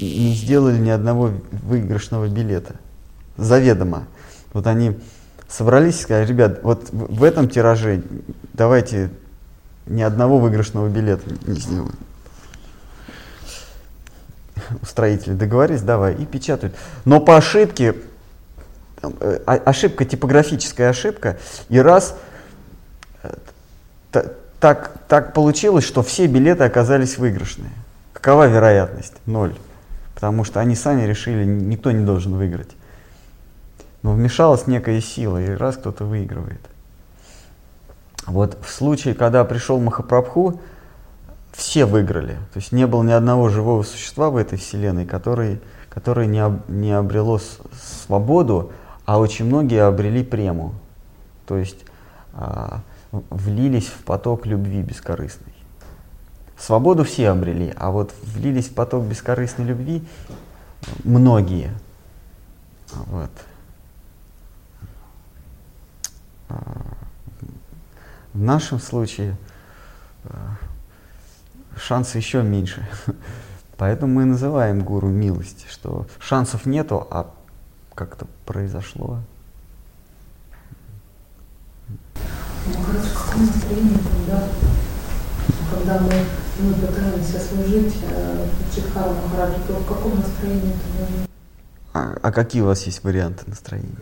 не сделали ни одного выигрышного билета. Заведомо. Вот они собрались и сказали, ребят, вот в этом тираже давайте ни одного выигрышного билета не сделаем. Устроители договорились, давай, и печатают. Но по ошибке, э, ошибка, типографическая ошибка, и раз э, так, так получилось, что все билеты оказались выигрышные. Какова вероятность? Ноль. Потому что они сами решили, никто не должен выиграть. Но вмешалась некая сила, и раз кто-то выигрывает. Вот в случае, когда пришел Махапрабху, все выиграли. То есть не было ни одного живого существа в этой вселенной, который, который не, об, не обрело свободу, а очень многие обрели прему. То есть а, влились в поток любви бескорыстной. Свободу все обрели, а вот влились в поток бескорыстной любви многие. Вот. А, в нашем случае а, шансы еще меньше. Поэтому мы называем гуру милость, что шансов нету, а как-то произошло. Ну, в каком настроении тогда, когда мы, мы пытаемся служить э, Читхару Махараджу, то в каком настроении тогда? А, а какие у вас есть варианты настроения?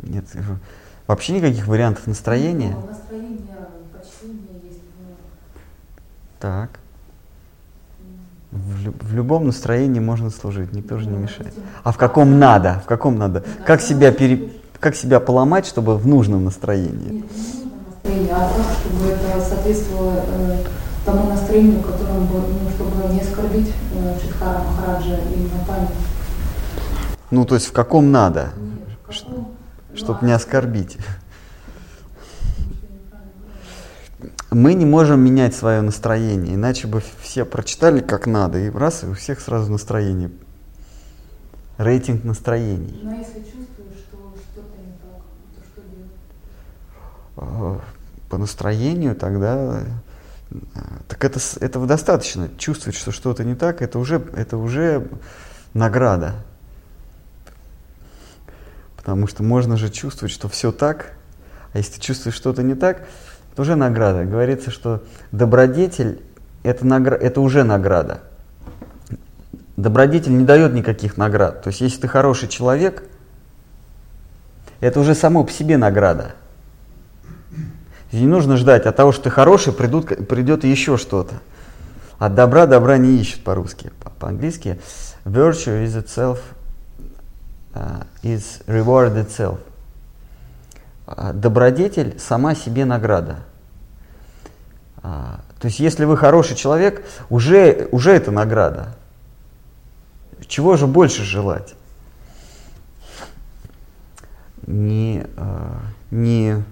Нет, вообще никаких вариантов настроения? Ну, настроение почтения есть. Но... Так. В, в любом настроении можно служить, никто же не мешает. А в каком надо? В каком надо? Как себя пере, как себя поломать, чтобы в нужном настроении? Нет, а так, чтобы это соответствовало э, тому настроению, которым бы, ну, чтобы не оскорбить э, Читхара Махараджа и на память. Ну, то есть в каком надо? Нет, в каком, чтобы ну, не оскорбить. Мы не можем менять свое настроение, иначе бы все прочитали как надо, и раз, и у всех сразу настроение. Рейтинг настроений. Но если чувствуешь, что что-то не так, то что делать? По настроению тогда э, так это, этого достаточно. Чувствовать, что что-то не так, это уже, это уже награда. Потому что можно же чувствовать, что все так, а если ты чувствуешь что-то не так, это уже награда. Говорится, что добродетель это, награ- это уже награда. Добродетель не дает никаких наград. То есть, если ты хороший человек, это уже само по себе награда. И не нужно ждать от того, что ты хороший, придут, придет еще что-то. От добра добра не ищут по-русски. По- По-английски virtue is itself uh, is reward itself. А Добродетель сама себе награда. А, То есть, если вы хороший человек, уже, уже это награда. Чего же больше желать? Не, а, не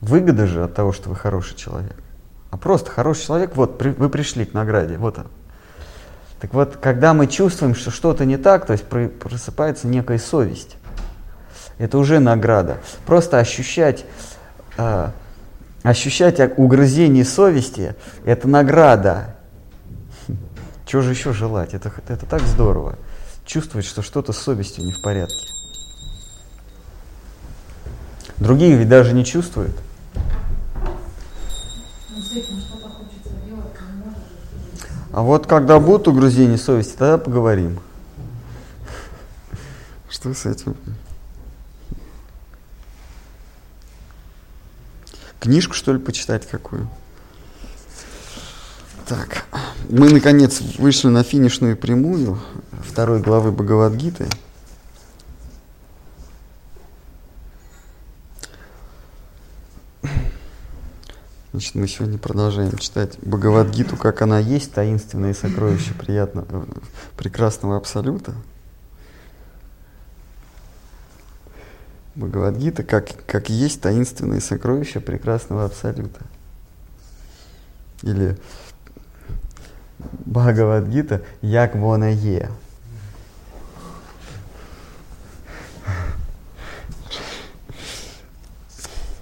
выгода же от того, что вы хороший человек, а просто хороший человек, вот при- вы пришли к награде, вот он. Так вот, когда мы чувствуем, что что-то не так, то есть про- просыпается некая совесть, это уже награда. Просто ощущать, а, ощущать угрызение совести – это награда. Чего же еще желать? Это, это так здорово. Чувствовать, что что-то с совестью не в порядке. Другие ведь даже не чувствуют. Ну, А вот когда будут угрызения совести, тогда поговорим. Что с этим? Книжку, что ли, почитать какую? Так, мы, наконец, вышли на финишную прямую второй главы Бхагавадгиты. Значит, мы сегодня продолжаем читать Бхагавадгиту, как она есть, таинственное сокровище приятного, прекрасного абсолюта. Бхагавадгита, как, как есть таинственное сокровище прекрасного абсолюта. Или Бхагавадгита, як вона є.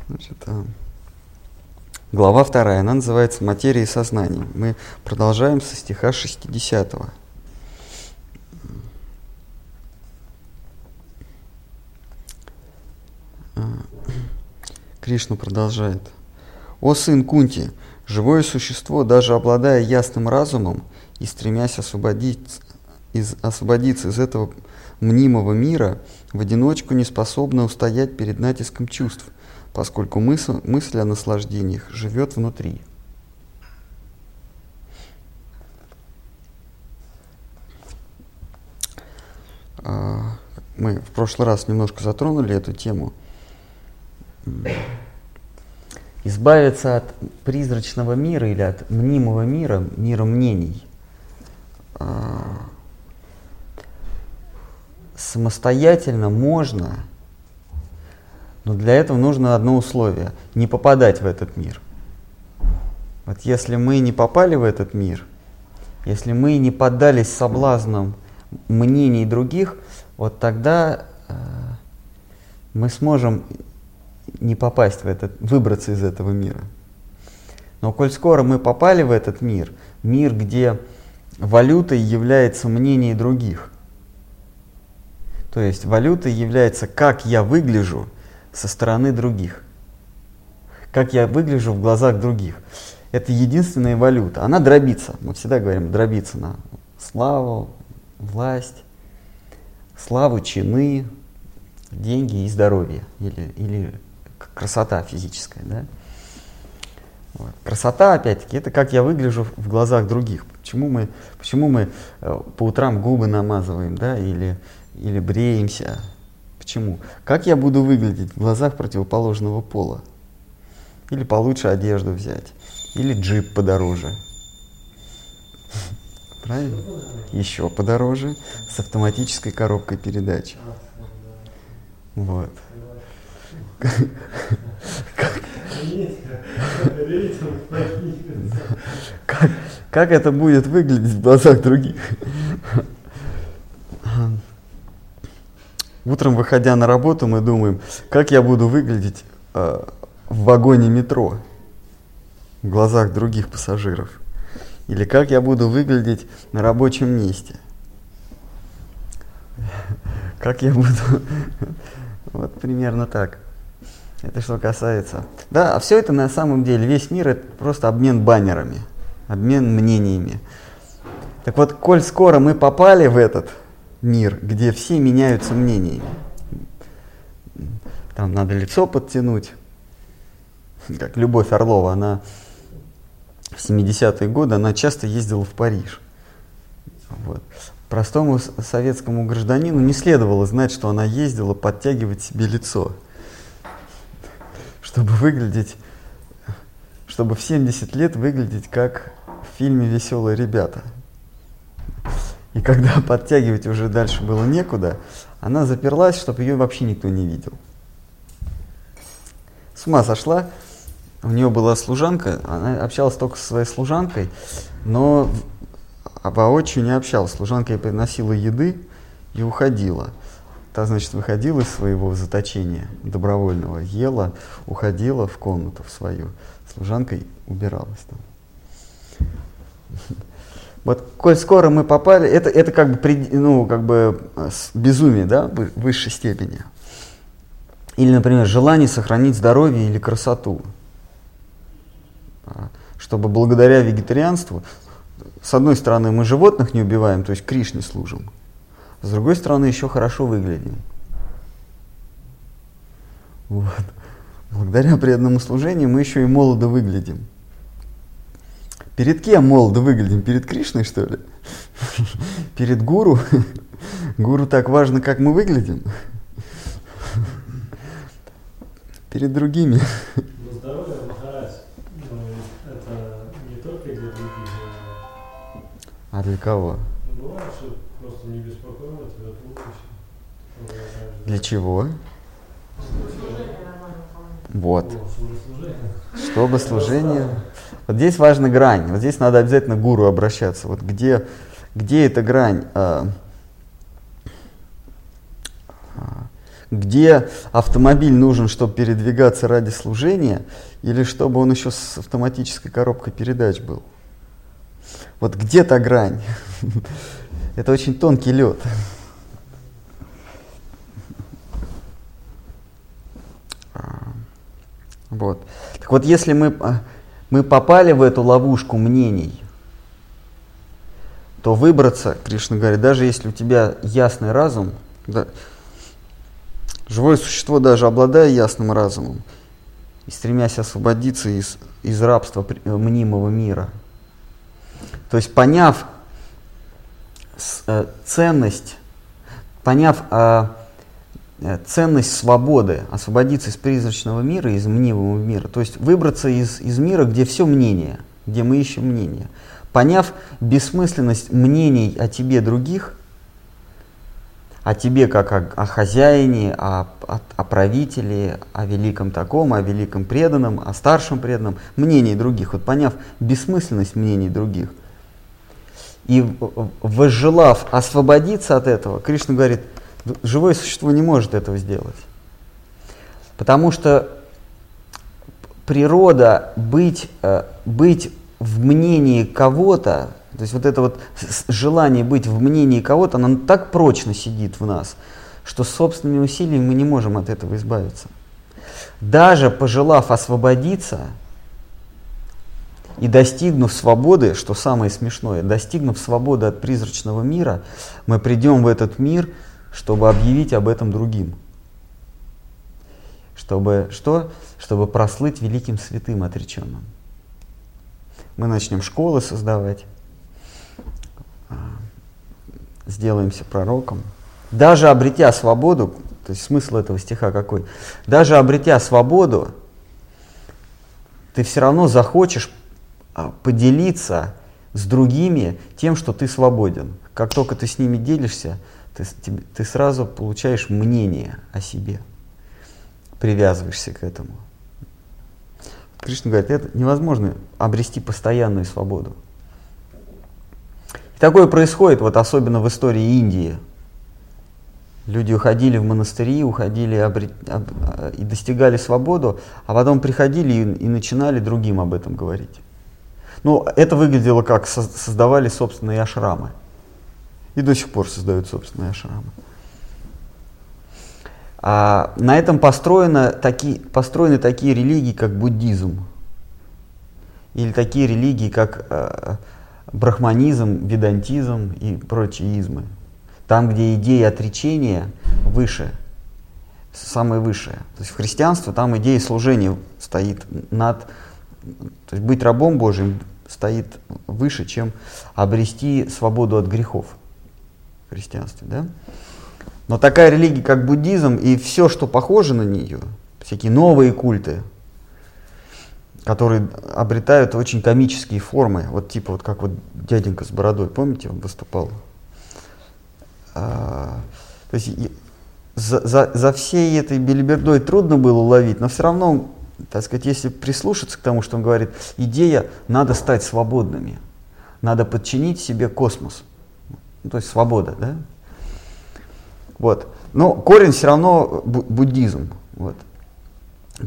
Значит, а, Глава вторая, она называется «Материя и сознание». Мы продолжаем со стиха 60 -го. Кришна продолжает. «О сын Кунти, живое существо, даже обладая ясным разумом и стремясь освободить, из, освободиться из этого мнимого мира, в одиночку не способно устоять перед натиском чувств, поскольку мысль, мысль о наслаждениях живет внутри». А, мы в прошлый раз немножко затронули эту тему. Избавиться от призрачного мира или от мнимого мира, мира мнений, а, самостоятельно можно, но для этого нужно одно условие – не попадать в этот мир. Вот если мы не попали в этот мир, если мы не поддались соблазнам мнений других, вот тогда э, мы сможем не попасть в этот, выбраться из этого мира. Но коль скоро мы попали в этот мир, мир, где валютой является мнение других, то есть валютой является, как я выгляжу со стороны других, как я выгляжу в глазах других. Это единственная валюта. Она дробится. Мы всегда говорим, дробится на славу, власть, славу, чины, деньги и здоровье, или, или красота физическая. Да? Вот. Красота, опять-таки, это как я выгляжу в глазах других. Почему мы, почему мы э, по утрам губы намазываем, да, или, или бреемся? Почему? Как я буду выглядеть в глазах противоположного пола? Или получше одежду взять, или джип подороже. Правильно? Еще подороже, с автоматической коробкой передач. Вот. Как, как это будет выглядеть в глазах других? Утром, выходя на работу, мы думаем, как я буду выглядеть э, в вагоне метро в глазах других пассажиров. Или как я буду выглядеть на рабочем месте. Как я буду... Вот примерно так. Это что касается. Да, а все это на самом деле, весь мир это просто обмен баннерами, обмен мнениями. Так вот, коль скоро мы попали в этот мир, где все меняются мнениями, там надо лицо подтянуть, как Любовь Орлова, она в 70-е годы она часто ездила в Париж. Вот. Простому советскому гражданину не следовало знать, что она ездила подтягивать себе лицо, чтобы выглядеть, чтобы в 70 лет выглядеть как в фильме «Веселые ребята». И когда подтягивать уже дальше было некуда, она заперлась, чтобы ее вообще никто не видел. С ума сошла, у нее была служанка, она общалась только со своей служанкой, но воочию не общалась. Служанка ей приносила еды и уходила. Та, значит, выходила из своего заточения добровольного, ела, уходила в комнату в свою. Служанкой убиралась там. Вот, коль скоро мы попали, это, это как бы, ну, как бы безумие, да, в высшей степени. Или, например, желание сохранить здоровье или красоту. А, чтобы благодаря вегетарианству, с одной стороны, мы животных не убиваем, то есть Кришне служим, с другой стороны, еще хорошо выглядим. Вот. Благодаря преданному служению мы еще и молодо выглядим. Перед кем молодо выглядим? Перед Кришной, что ли? Перед гуру? Гуру так важно, как мы выглядим? Перед другими. А для кого? Ну, бывает, что просто не беспокоило тебя Для чего? Вот. Чтобы служение. Вот здесь важна грань. Вот здесь надо обязательно к гуру обращаться. Вот где, где эта грань? А, а, где автомобиль нужен, чтобы передвигаться ради служения, или чтобы он еще с автоматической коробкой передач был? Вот где то грань? Это очень тонкий лед. Вот. Так вот, если мы, а, мы попали в эту ловушку мнений, то выбраться, Кришна говорит, даже если у тебя ясный разум, да, живое существо, даже обладая ясным разумом, и стремясь освободиться из, из рабства мнимого мира, то есть поняв э, ценность, поняв э, ценность свободы, освободиться из призрачного мира, из мнимого мира, то есть выбраться из, из мира, где все мнение, где мы ищем мнение. Поняв бессмысленность мнений о тебе других, о тебе как о, о хозяине, о, о, о правителе, о великом таком, о великом преданном, о старшем преданном, мнений других, вот поняв бессмысленность мнений других – и возжелав освободиться от этого, Кришна говорит, живое существо не может этого сделать. Потому что природа быть, э, быть в мнении кого-то, то есть вот это вот желание быть в мнении кого-то, оно так прочно сидит в нас, что собственными усилиями мы не можем от этого избавиться. Даже пожелав освободиться, и достигнув свободы, что самое смешное, достигнув свободы от призрачного мира, мы придем в этот мир, чтобы объявить об этом другим. Чтобы что? Чтобы прослыть великим святым отреченным. Мы начнем школы создавать, а, сделаемся пророком. Даже обретя свободу, то есть смысл этого стиха какой? Даже обретя свободу, ты все равно захочешь а, поделиться с другими тем, что ты свободен. Как только ты с ними делишься, ты, ты сразу получаешь мнение о себе, привязываешься к этому. Кришна говорит, это невозможно обрести постоянную свободу. И такое происходит, вот особенно в истории Индии. Люди уходили в монастыри, уходили обрет, об, и достигали свободу, а потом приходили и, и начинали другим об этом говорить. Но это выглядело как создавали собственные ашрамы. И до сих пор создают собственные ашрамы. А на этом построено такие, построены такие религии, как буддизм. Или такие религии, как э, брахманизм, ведантизм и прочие измы. Там, где идея отречения выше, самое высшее. То есть в христианстве там идея служения стоит над... То есть быть рабом Божьим стоит выше, чем обрести свободу от грехов христианстве. Да? Но такая религия, как буддизм, и все, что похоже на нее, всякие новые культы, которые обретают очень комические формы, вот типа вот как вот дяденька с бородой, помните, он выступал. А, то есть за, за, за всей этой белибердой трудно было уловить, но все равно так сказать, если прислушаться к тому, что он говорит, идея надо стать свободными, надо подчинить себе космос, ну, то есть свобода, да? Вот. Но корень все равно буддизм. Вот.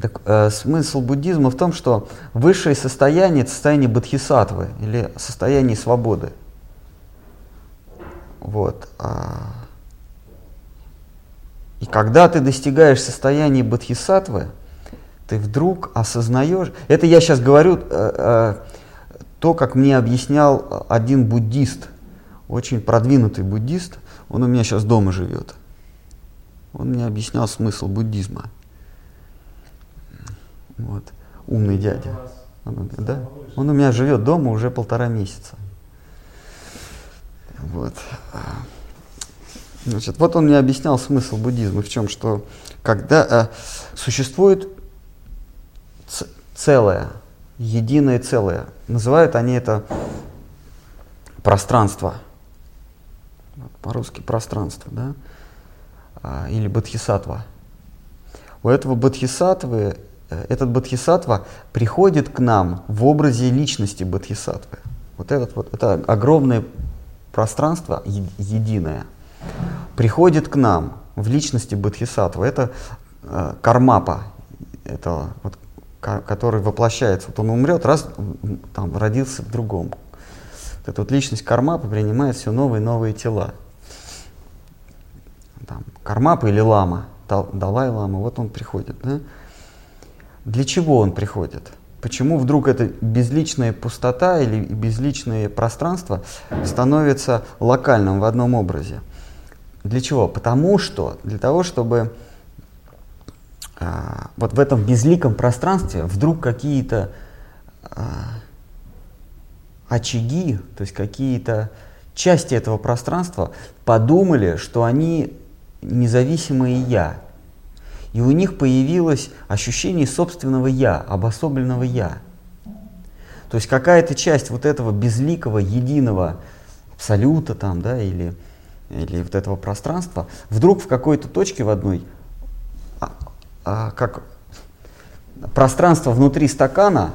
Так, э, смысл буддизма в том, что высшее состояние это состояние бодхисаттвы или состояние свободы. Вот. А... И когда ты достигаешь состояния бодхисаттвы, ты вдруг осознаешь, это я сейчас говорю э, э, то, как мне объяснял один буддист, очень продвинутый буддист, он у меня сейчас дома живет. Он мне объяснял смысл буддизма. Вот. Умный дядя. Он, да? он у меня живет дома уже полтора месяца. Вот. Значит, вот он мне объяснял смысл буддизма в чем, что когда э, существует целое, единое целое. Называют они это пространство. По-русски пространство, да? А, или бодхисаттва. У этого бодхисаттвы, э, этот бодхисаттва приходит к нам в образе личности бодхисаттвы. Вот, этот вот, это огромное пространство, единое, приходит к нам в личности бодхисаттвы. Это э, кармапа, это вот который воплощается. Вот он умрет, раз там родился в другом. Вот эта вот личность Кармапа принимает все новые и новые тела. Там, Кармапа или Лама, Далай Лама, вот он приходит. Да? Для чего он приходит? Почему вдруг эта безличная пустота или безличное пространство становится локальным в одном образе? Для чего? Потому что для того, чтобы а, вот в этом безликом пространстве вдруг какие-то а, очаги, то есть какие-то части этого пространства подумали, что они независимые я. И у них появилось ощущение собственного я, обособленного я. То есть какая-то часть вот этого безликого, единого абсолюта там, да, или, или вот этого пространства вдруг в какой-то точке в одной а, как пространство внутри стакана,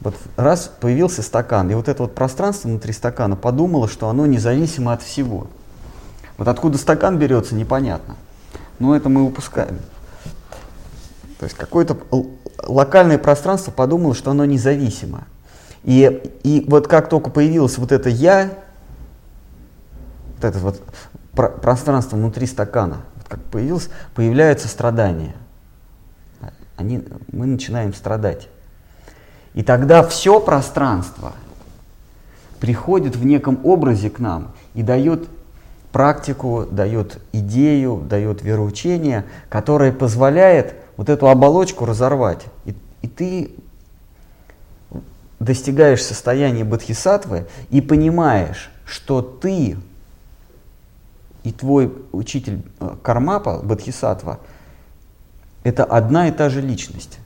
вот раз появился стакан, и вот это вот пространство внутри стакана подумало, что оно независимо от всего. Вот откуда стакан берется, непонятно. Но это мы упускаем. То есть какое-то локальное пространство подумало, что оно независимо. И, и вот как только появилось вот это «я», вот это вот пространство внутри стакана, как появилось, появляются страдания. Они, мы начинаем страдать. И тогда все пространство приходит в неком образе к нам и дает практику, дает идею, дает вероучение, которое позволяет вот эту оболочку разорвать. И, и ты достигаешь состояния бодхисаттвы и понимаешь, что ты и твой учитель э, Кармапа, Бадхисатва, это одна и та же личность.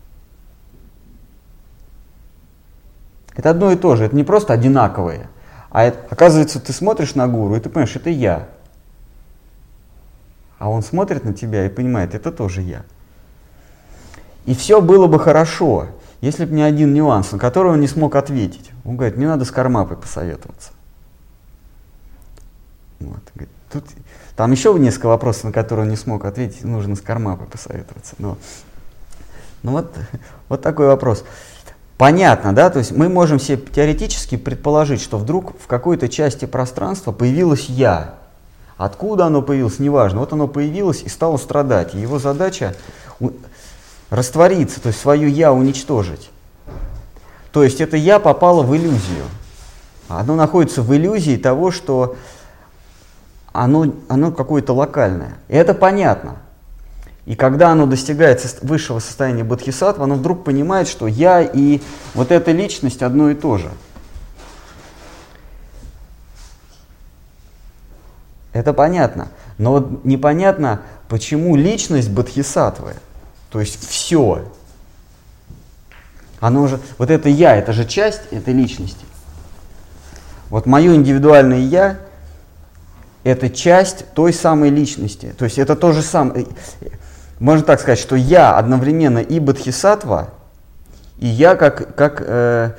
Это одно и то же, это не просто одинаковые. А это, оказывается, ты смотришь на гуру, и ты понимаешь, это я. А он смотрит на тебя и понимает, это тоже я. И все было бы хорошо, если бы не один нюанс, на который он не смог ответить. Он говорит, мне надо с Кармапой посоветоваться. Вот. Тут, там еще несколько вопросов, на которые он не смог ответить, нужно с Кармапой посоветоваться. Но, ну вот, вот такой вопрос. Понятно, да, то есть мы можем себе теоретически предположить, что вдруг в какой-то части пространства появилось «я». Откуда оно появилось, неважно. Вот оно появилось и стало страдать. Его задача раствориться, то есть свое «я» уничтожить. То есть это «я» попало в иллюзию. Оно находится в иллюзии того, что оно, оно какое-то локальное. И это понятно. И когда оно достигает высшего состояния бодхисаттва, оно вдруг понимает, что я и вот эта личность одно и то же. Это понятно. Но вот непонятно, почему личность бодхисаттвы, то есть все, оно же, вот это я, это же часть этой личности. Вот мое индивидуальное я это часть той самой личности. То есть это то же самое. Можно так сказать, что я одновременно и бодхисаттва, и я как, как э,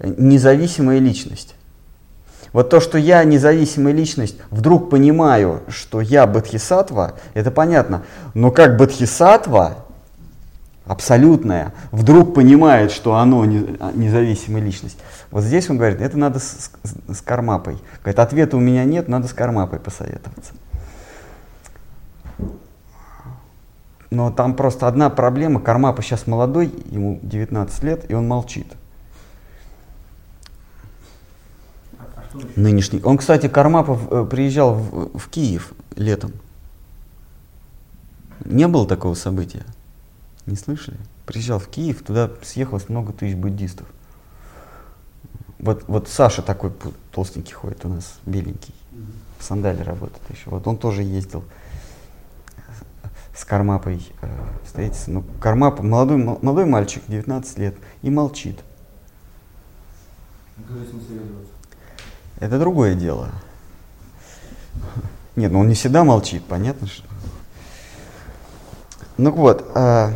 независимая личность. Вот то, что я независимая личность, вдруг понимаю, что я бодхисаттва, это понятно. Но как бодхисаттва, абсолютная, вдруг понимает, что оно независимая личность. Вот здесь он говорит, это надо с, с, с кармапой. Говорит, ответа у меня нет, надо с кармапой посоветоваться. Но там просто одна проблема. Кармапа сейчас молодой, ему 19 лет, и он молчит. Нынешний. Он, кстати, Кармапов э, приезжал в, в Киев летом. Не было такого события. Не слышали? Приезжал в Киев, туда съехалось много тысяч буддистов. Вот, вот Саша такой толстенький ходит у нас, беленький, в сандале работает еще. Вот он тоже ездил с Кармапой э, встретиться. Ну, Кармапа, молодой, молодой мальчик, 19 лет, и молчит. Это другое дело. Нет, ну он не всегда молчит, понятно, что. Ну вот, э,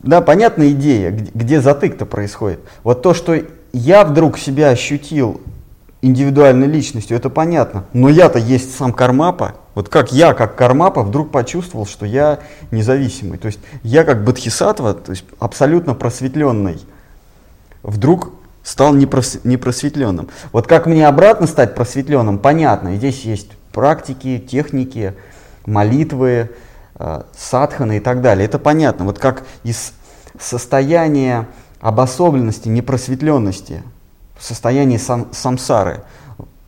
да, понятная идея, где, где затык-то происходит. Вот то, что я вдруг себя ощутил индивидуальной личностью, это понятно. Но я-то есть сам Кармапа. Вот как я, как Кармапа, вдруг почувствовал, что я независимый. То есть я как Бодхисаттва, то есть абсолютно просветленный, вдруг стал непрос, непросветленным. Вот как мне обратно стать просветленным, понятно. Здесь есть практики, техники, молитвы, э, садханы и так далее. Это понятно. Вот как из состояние обособленности, непросветленности, состояние сам, самсары.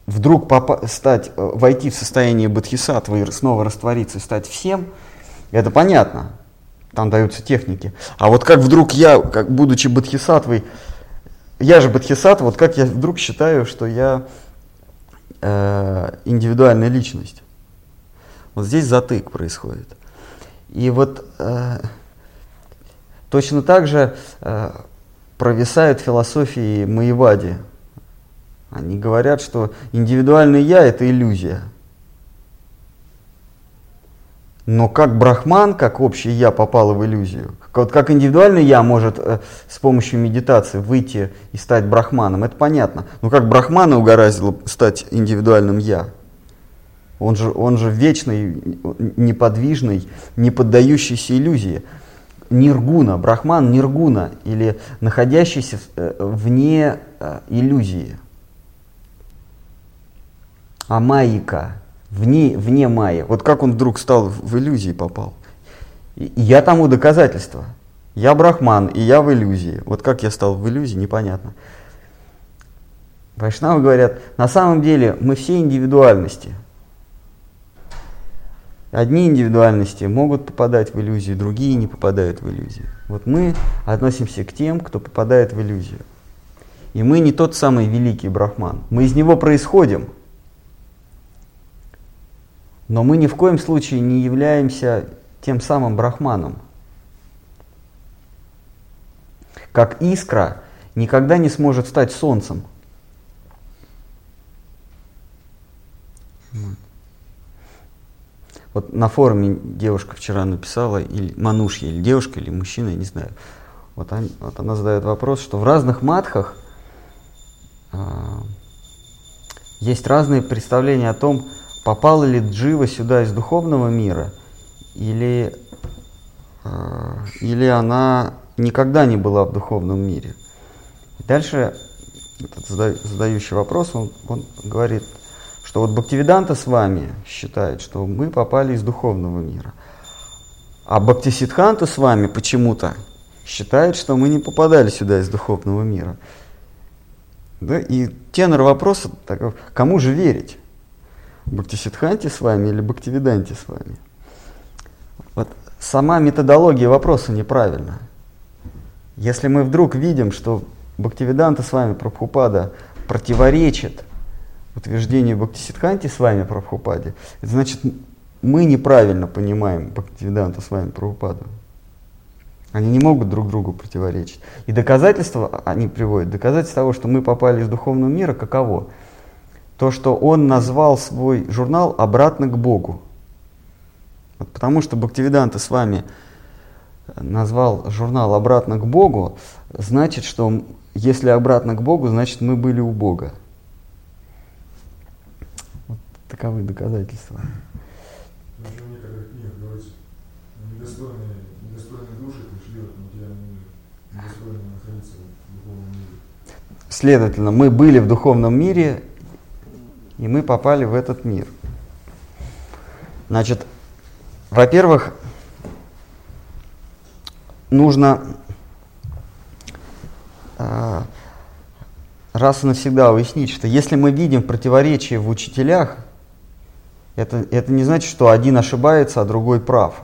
Вдруг попа- стать, э, войти в состояние бодхисаттвы и снова раствориться стать всем, это понятно. Там даются техники. А вот как вдруг я, как будучи бодхисаттвой, я же бодхисаттва, вот как я вдруг считаю, что я э, индивидуальная личность. Вот здесь затык происходит. И вот э, точно так же э, провисают философии Маевади. Они говорят, что индивидуальный я – это иллюзия. Но как брахман, как общее я попало в иллюзию, вот как индивидуальный я может э, с помощью медитации выйти и стать брахманом, это понятно. Но как брахмана угораздило стать индивидуальным я? Он же, он же вечный, неподвижный, не поддающийся иллюзии. Ниргуна, брахман ниргуна, или находящийся э, вне э, иллюзии. Амайика, вне, вне майя. Вот как он вдруг стал в иллюзии попал. И я тому доказательство. Я брахман, и я в иллюзии. Вот как я стал в иллюзии, непонятно. Вайшнавы говорят, на самом деле мы все индивидуальности. Одни индивидуальности могут попадать в иллюзию, другие не попадают в иллюзию. Вот мы относимся к тем, кто попадает в иллюзию. И мы не тот самый великий брахман. Мы из него происходим. Но мы ни в коем случае не являемся тем самым брахманом. Как искра никогда не сможет стать солнцем. Вот на форуме девушка вчера написала, или манушья, или девушка, или мужчина, я не знаю. Вот, он, вот она задает вопрос, что в разных матхах э, есть разные представления о том, попала ли Джива сюда из духовного мира, или, э, или она никогда не была в духовном мире. Дальше этот задающий вопрос, он, он говорит, что вот Бхактивиданта с вами считает, что мы попали из духовного мира. А Бхактисидханта с вами почему-то считает, что мы не попадали сюда из духовного мира. Да? И тенор вопроса таков, кому же верить? Бхактисидханте с вами или Бхактивиданте с вами? Вот сама методология вопроса неправильна. Если мы вдруг видим, что Бхактивиданта с вами Прабхупада противоречит утверждению Бхактисидханти с вами Прабхупаде, это значит, мы неправильно понимаем Бхактивиданта с вами Прабхупаду. Они не могут друг другу противоречить. И доказательства они приводят, доказательство того, что мы попали из духовного мира, каково? То, что он назвал свой журнал «Обратно к Богу». Вот потому что Бхактивиданта с вами назвал журнал «Обратно к Богу», значит, что если обратно к Богу, значит мы были у Бога. Таковы доказательства. В некоторых книгах говорится, недостойные, недостойные души пришли в этом теле, недостойны находиться в духовном мире. Следовательно, мы были в духовном мире, и мы попали в этот мир. Значит, во-первых, нужно э, раз и навсегда уяснить, что если мы видим противоречие в учителях, это, это не значит, что один ошибается, а другой прав.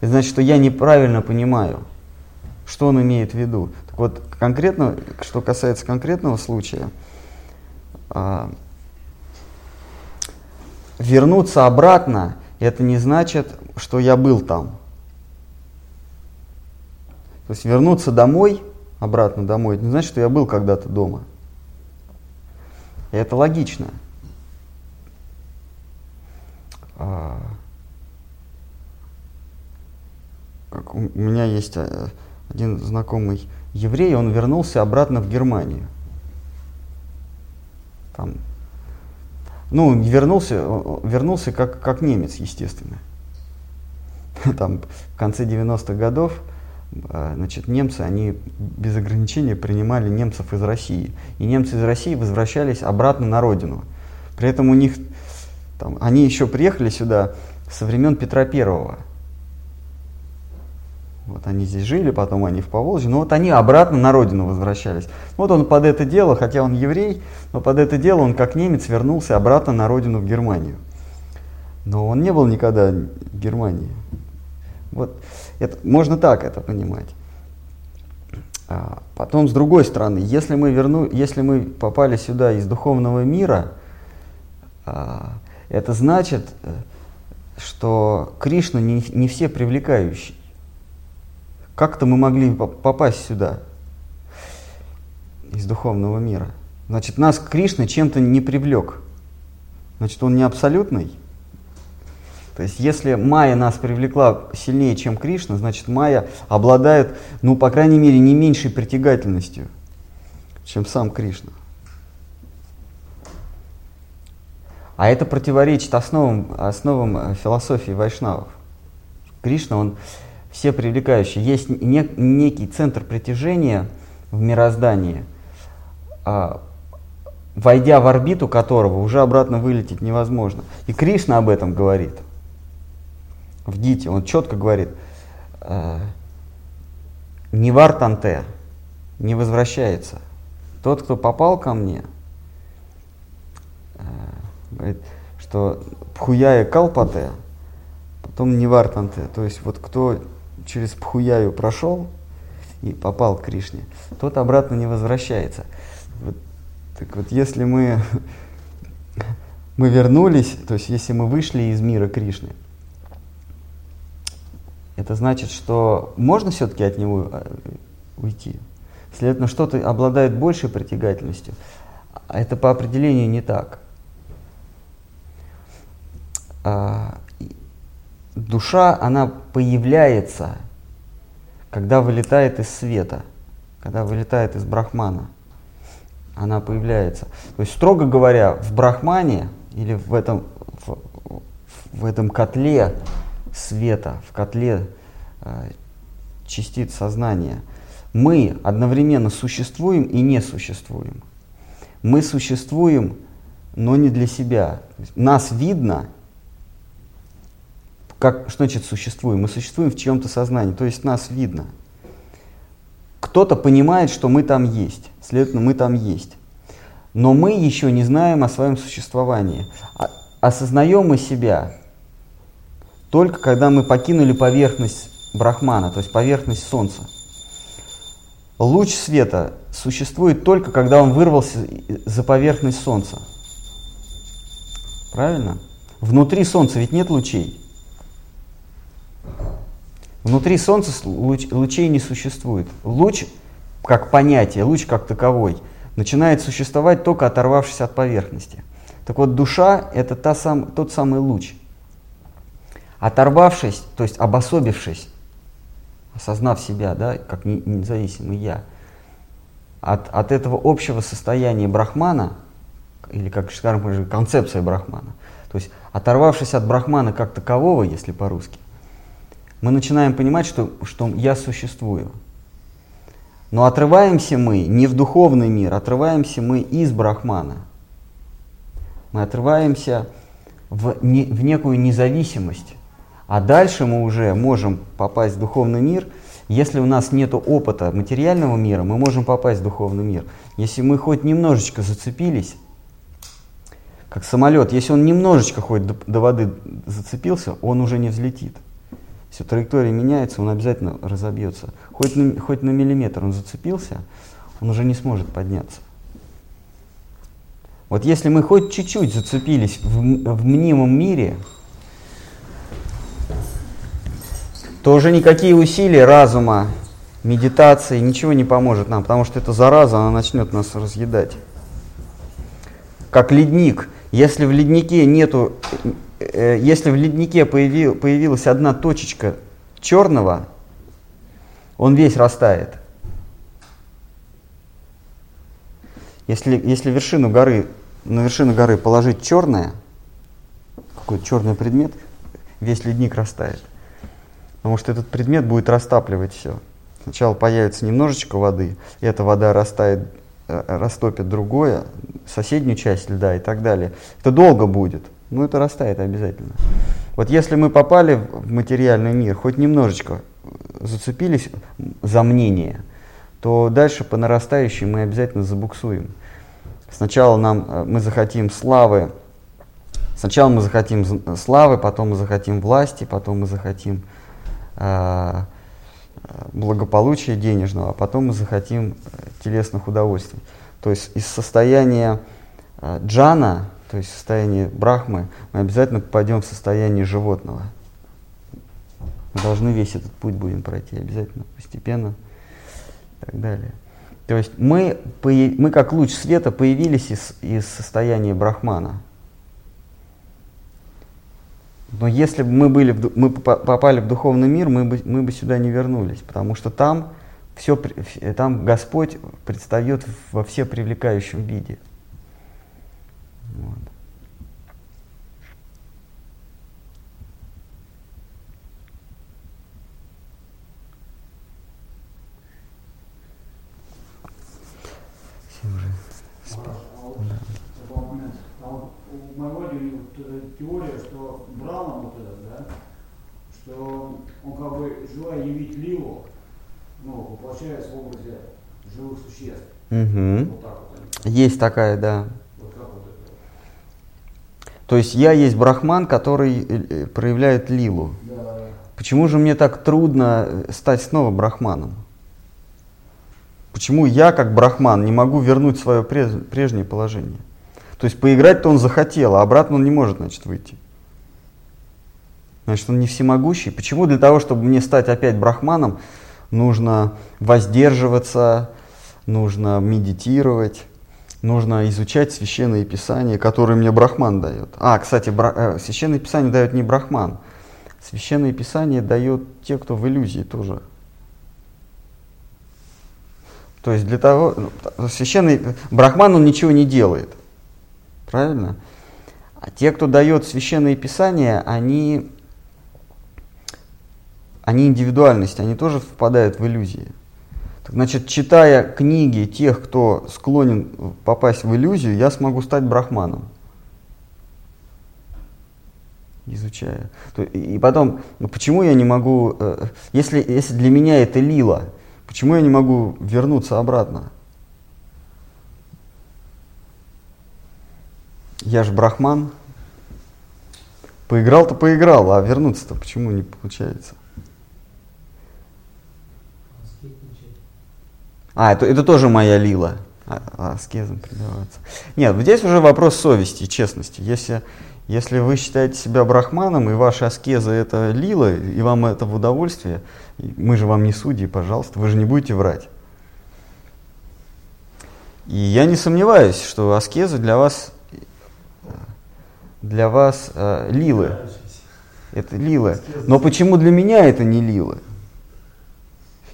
Это значит, что я неправильно понимаю, что он имеет в виду. Так вот, конкретно, что касается конкретного случая, а, вернуться обратно, это не значит, что я был там. То есть вернуться домой, обратно домой, это не значит, что я был когда-то дома. И это логично. А, как у меня есть э, один знакомый еврей, он вернулся обратно в Германию. Там, ну, вернулся, вернулся как, как немец, естественно. Там в конце 90-х годов э, значит, немцы, они без ограничения принимали немцев из России. И немцы из России возвращались обратно на родину. При этом у них там, они еще приехали сюда со времен Петра Первого. Вот они здесь жили, потом они в Поволжье, но вот они обратно на родину возвращались. Вот он под это дело, хотя он еврей, но под это дело он как немец вернулся обратно на родину в Германию. Но он не был никогда в Германии. Вот это, можно так это понимать. А потом, с другой стороны, если мы, верну, если мы попали сюда из духовного мира, а, это значит, э, что Кришна не, не все привлекающий. Как-то мы могли попасть сюда из духовного мира. Значит, нас Кришна чем-то не привлек. Значит, он не абсолютный. То есть, если Майя нас привлекла сильнее, чем Кришна, значит, Майя обладает, ну, по крайней мере, не меньшей притягательностью, чем сам Кришна. А это противоречит основам, основам э, философии вайшнавов. Кришна, он все привлекающий. Есть не, некий центр притяжения в мироздании, а, войдя в орбиту которого уже обратно вылететь невозможно. И Кришна об этом говорит. В Гите он четко говорит, э, не вартанте, не возвращается. Тот, кто попал ко мне, э, говорит, что пхуяя калпате, потом не вартанте. То есть вот кто через пхуяю прошел и попал к Кришне, тот обратно не возвращается. Вот, так вот, если мы, мы вернулись, то есть если мы вышли из мира Кришны, это значит, что можно все-таки от него э, уйти. Следовательно, что-то обладает большей притягательностью. А это по определению не так. А, душа, она появляется, когда вылетает из света, когда вылетает из брахмана. Она появляется. То есть, строго говоря, в брахмане или в этом, в, в этом котле света, в котле э, частиц сознания, мы одновременно существуем и не существуем. Мы существуем, но не для себя. Нас видно, как, что значит существуем? Мы существуем в чьем-то сознании, то есть нас видно. Кто-то понимает, что мы там есть, следовательно, мы там есть. Но мы еще не знаем о своем существовании. А, осознаем мы себя только когда мы покинули поверхность Брахмана, то есть поверхность Солнца. Луч света существует только когда он вырвался за поверхность Солнца. Правильно? Внутри Солнца ведь нет лучей. Внутри Солнца луч, лучей не существует. Луч, как понятие, луч как таковой, начинает существовать только оторвавшись от поверхности. Так вот, душа – это та сам, тот самый луч. Оторвавшись, то есть обособившись, осознав себя, да, как независимый я, от, от этого общего состояния брахмана, или как скажем, концепция брахмана, то есть оторвавшись от брахмана как такового, если по-русски, мы начинаем понимать, что, что я существую. Но отрываемся мы не в духовный мир, отрываемся мы из Брахмана. Мы отрываемся в, не, в некую независимость. А дальше мы уже можем попасть в духовный мир. Если у нас нет опыта материального мира, мы можем попасть в духовный мир. Если мы хоть немножечко зацепились, как самолет, если он немножечко хоть до, до воды зацепился, он уже не взлетит. Все, траектория меняется, он обязательно разобьется. Хоть на, хоть на миллиметр он зацепился, он уже не сможет подняться. Вот если мы хоть чуть-чуть зацепились в, в мнимом мире, то уже никакие усилия разума, медитации, ничего не поможет нам, потому что эта зараза, она начнет нас разъедать. Как ледник. Если в леднике нету Э, если в леднике появил, появилась одна точечка черного, он весь растает. Если, если вершину горы, на вершину горы положить черное, какой-то черный предмет, весь ледник растает. Потому что этот предмет будет растапливать все. Сначала появится немножечко воды, и эта вода растает, э, растопит другое, соседнюю часть льда и так далее. Это долго будет. Ну, это растает обязательно. Вот если мы попали в материальный мир, хоть немножечко зацепились за мнение, то дальше по нарастающей мы обязательно забуксуем. Сначала нам, э, мы захотим славы, сначала мы захотим славы, потом мы захотим власти, потом мы захотим э, благополучия денежного, а потом мы захотим э, телесных удовольствий. То есть из состояния э, джана, то есть состояния брахмы, мы обязательно попадем в состояние животного. Мы должны весь этот путь будем пройти обязательно, постепенно и так далее. То есть мы, мы как луч света появились из, из состояния брахмана. Но если бы мы, были, мы попали в духовный мир, мы бы, мы бы сюда не вернулись, потому что там, все, там Господь предстает во все привлекающем виде. Вот. теория, что Брауна вот этот, да, что он как бы, желая явить Лилу, ну, воплощаясь в образе живых существ. Угу. Вот так вот. Есть такая, да. Вот как вот это. То есть я есть брахман, который э, э, проявляет лилу. Да. Почему же мне так трудно стать снова брахманом? Почему я, как брахман, не могу вернуть свое прежнее положение? То есть поиграть-то он захотел, а обратно он не может, значит, выйти. Значит, он не всемогущий. Почему для того, чтобы мне стать опять брахманом, нужно воздерживаться, нужно медитировать, нужно изучать священные писания, которые мне брахман дает. А, кстати, бра... э, священные писания дает не брахман. Священные писания дают те, кто в иллюзии тоже. То есть для того, ну, священный брахман, он ничего не делает. Правильно? А те, кто дает священные писания, они, они индивидуальность, они тоже впадают в иллюзии. Значит, читая книги тех, кто склонен попасть в иллюзию, я смогу стать брахманом. Изучая. И потом, ну почему я не могу, э, если, если для меня это лила, почему я не могу вернуться обратно? Я же брахман. Поиграл-то поиграл, а вернуться-то почему не получается? А, это, это тоже моя лила. А, а аскезом предаваться. Нет, здесь уже вопрос совести и честности. Если, если вы считаете себя брахманом, и ваша аскеза это лила, и вам это в удовольствие, мы же вам не судьи, пожалуйста, вы же не будете врать. И я не сомневаюсь, что аскеза для вас для вас э, лилы. Это лилы. Но почему для меня это не лилы?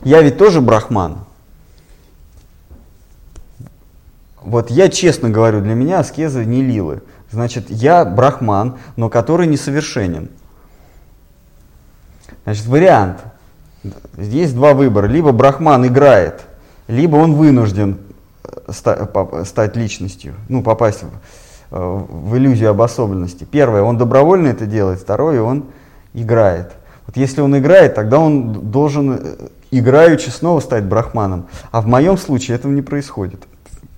Я ведь тоже брахман. Вот я честно говорю, для меня аскеза не лилы. Значит, я брахман, но который несовершенен. Значит, вариант. Есть два выбора. Либо брахман играет, либо он вынужден э, стать личностью, ну, попасть в, Э, в иллюзию обособленности. Первое, он добровольно это делает, второе, он играет. Вот если он играет, тогда он должен э, играючи снова стать брахманом. А в моем случае этого не происходит.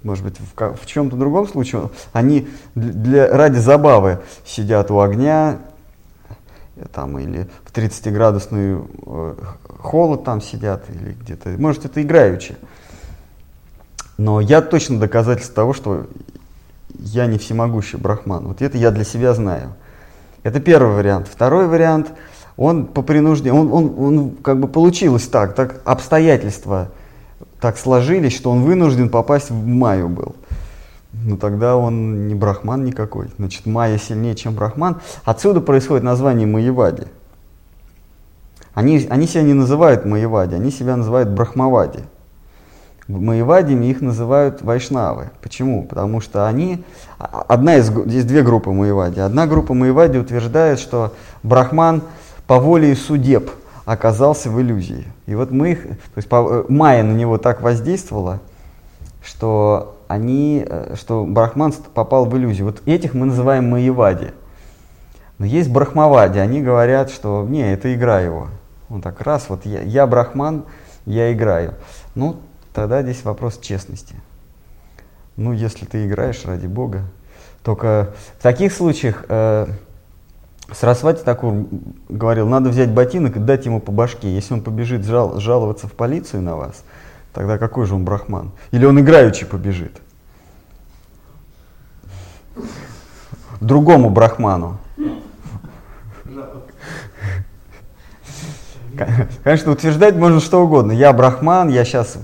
Может быть, в, в чем-то другом случае они для, ради забавы сидят у огня, э, там, или в 30-градусный холод там сидят, или где-то. Может, это играючи. Но я точно доказательство того, что я не всемогущий брахман. Вот это я для себя знаю. Это первый вариант. Второй вариант, он по принуждению, он, он, он как бы получилось так, так обстоятельства так сложились, что он вынужден попасть в Майю был. Ну тогда он не брахман никакой. Значит, Майя сильнее, чем брахман. Отсюда происходит название Маевади. Они, они себя не называют Маевади, они себя называют Брахмавади. В Маевадиме их называют вайшнавы. Почему? Потому что они, а, одна из, здесь две группы Маевади. Одна группа Маевади утверждает, что Брахман по воле судеб оказался в иллюзии. И вот мы их, то есть по, Майя на него так воздействовала, что они, э, что Брахман попал в иллюзию. Вот этих мы называем Маевади. Но есть Брахмавади, они говорят, что не, это игра его. Он так раз, вот я, я брахман, я играю. Ну, тогда здесь вопрос честности. Ну, если ты играешь ради Бога. Только в таких случаях э, Сарасвати Такур говорил, надо взять ботинок и дать ему по башке. Если он побежит жал, жаловаться в полицию на вас, тогда какой же он брахман? Или он играючи побежит? Другому брахману. Конечно, утверждать можно что угодно. Я брахман, я сейчас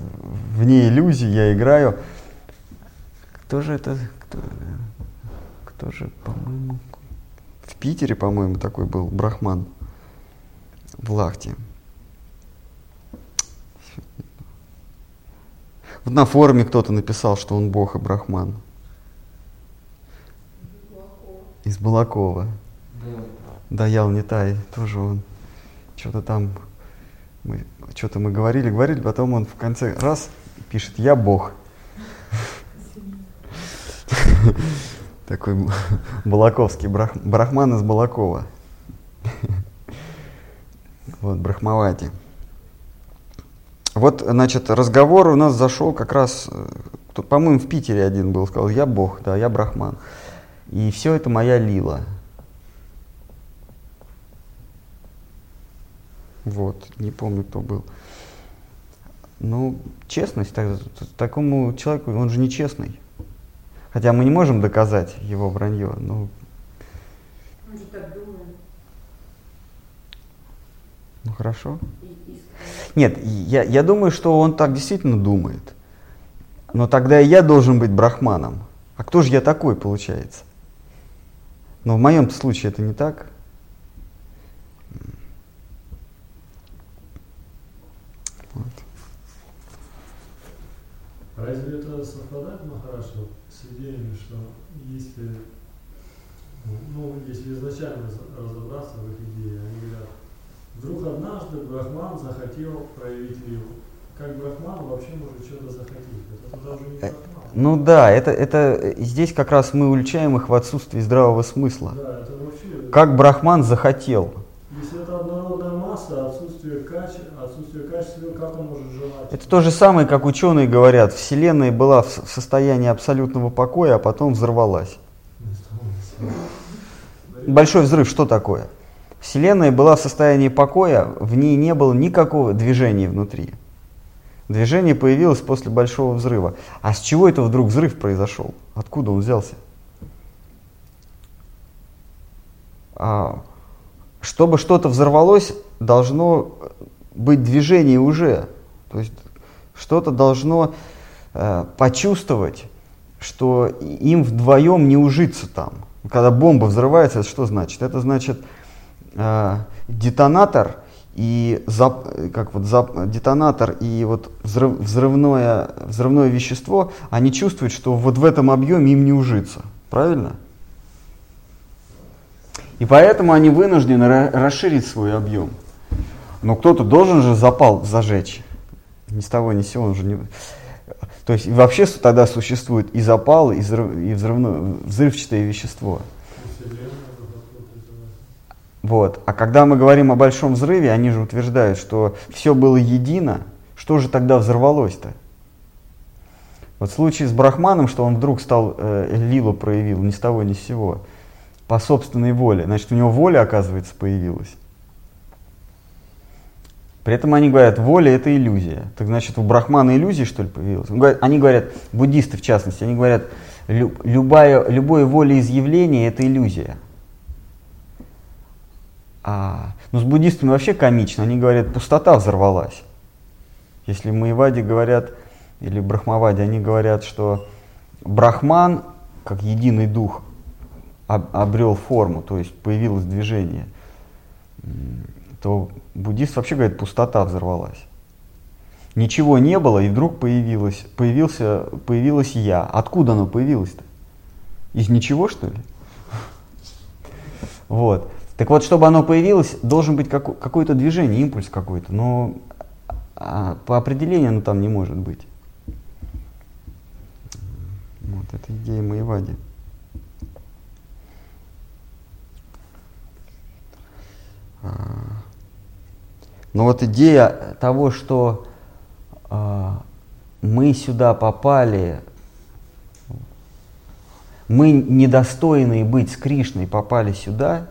вне иллюзий, я играю. Кто же это? Кто, кто же, по-моему, в Питере, по-моему, такой был брахман в Лахте. Вот на форуме кто-то написал, что он бог и брахман. Из Балакова. Да, Ял Нитай, тоже он. Что-то там, мы, что-то мы говорили, говорили, потом он в конце раз пишет, я бог. Такой Балаковский, брах, брахман из Балакова. Вот, Брахмавати. Вот, значит, разговор у нас зашел как раз, тут, по-моему, в Питере один был, сказал, я Бог, да, я Брахман. И все это моя лила. Вот, не помню, кто был. Ну, честность, так, такому человеку, он же нечестный. Хотя мы не можем доказать его вранье. Ну, Он же так думает. ну хорошо. Нет, я, я думаю, что он так действительно думает. Но тогда и я должен быть брахманом. А кто же я такой, получается? Но в моем случае это не так. Вот. Разве это совпадает, Махараш, вот с идеями, что если, ну, если изначально раз- разобраться в их идее, они говорят, вдруг однажды Брахман захотел проявить ливу. Как Брахман вообще может что-то захотеть? Это тогда уже не Э, Брахман. Ну да, это, это э, здесь как раз мы уличаем их в отсутствии здравого смысла. Да, это вообще... Как Брахман захотел. Масса, отсутствие качества, отсутствие качества, как он может желать? Это то же самое, как ученые говорят, Вселенная была в состоянии абсолютного покоя, а потом взорвалась. Большой взрыв что такое? Вселенная была в состоянии покоя, в ней не было никакого движения внутри. Движение появилось после большого взрыва. А с чего это вдруг взрыв произошел? Откуда он взялся? А, чтобы что-то взорвалось, должно быть движение уже. То есть что-то должно э, почувствовать, что им вдвоем не ужиться там. Когда бомба взрывается, это что значит? Это значит э, детонатор и зап- как вот зап- детонатор и вот взрыв- взрывное, взрывное вещество, они чувствуют, что вот в этом объеме им не ужиться. Правильно? И поэтому они вынуждены ра- расширить свой объем. Но кто-то должен же запал зажечь. Ни с того ни с сего он же не... То есть вообще тогда существует и запал, и, взрыв, и взрывное, взрывчатое вещество. Вот. А когда мы говорим о большом взрыве, они же утверждают, что все было едино. Что же тогда взорвалось-то? Вот в случае с Брахманом, что он вдруг стал, э, лилу проявил ни с того ни с сего, по собственной воле. Значит, у него воля, оказывается, появилась. При этом они говорят, воля это иллюзия. Так значит, у Брахмана иллюзия, что ли, появилась? Они говорят, буддисты в частности, они говорят, «Лю- любая, любое волеизъявление это иллюзия. А, ну, с буддистами вообще комично. Они говорят, пустота взорвалась. Если Маевади говорят, или Брахмавади, они говорят, что Брахман, как единый дух, об- обрел форму, то есть появилось движение, то буддист вообще говорит, пустота взорвалась. Ничего не было, и вдруг появилось, появился, появилось я. Откуда оно появилось-то? Из ничего, что ли? Вот. Так вот, чтобы оно появилось, должен быть како- какое-то движение, импульс какой-то, но а, по определению оно там не может быть. Вот, это идея Маевади. А, Но вот идея того, что э, мы сюда попали, мы недостойные быть с Кришной попали сюда,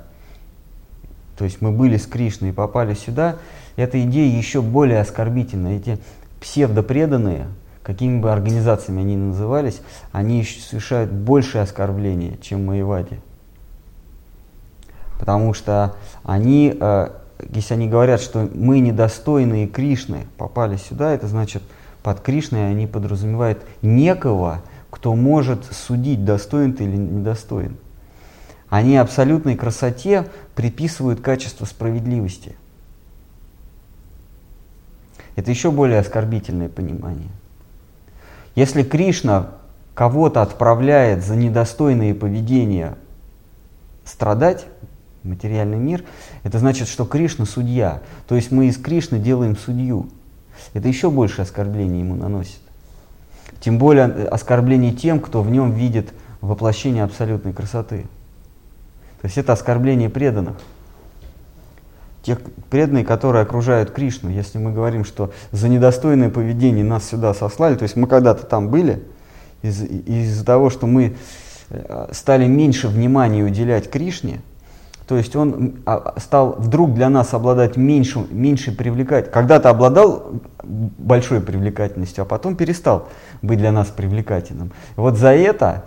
то есть мы были с Кришной и попали сюда, эта идея еще более оскорбительна. Эти псевдопреданные, какими бы организациями они ни назывались, они совершают большее оскорбление, чем Маевади. Потому что они, э, если они говорят, что мы недостойные Кришны попали сюда, это значит, под Кришной они подразумевают некого, кто может судить, достоин ты или недостоин. Они абсолютной красоте приписывают качество справедливости. Это еще более оскорбительное понимание. Если Кришна кого-то отправляет за недостойное поведение страдать, материальный мир, это значит, что Кришна судья. То есть мы из Кришны делаем судью. Это еще больше оскорбление ему наносит. Тем более оскорбление тем, кто в нем видит воплощение абсолютной красоты. То есть это оскорбление преданных. Тех преданные, которые окружают Кришну. Если мы говорим, что за недостойное поведение нас сюда сослали, то есть мы когда-то там были, из- из-за того, что мы э, стали меньше внимания уделять Кришне, то есть он а, стал вдруг для нас обладать меньше, меньшей привлекательностью. Когда-то обладал большой привлекательностью, а потом перестал быть для нас привлекательным. Вот за это,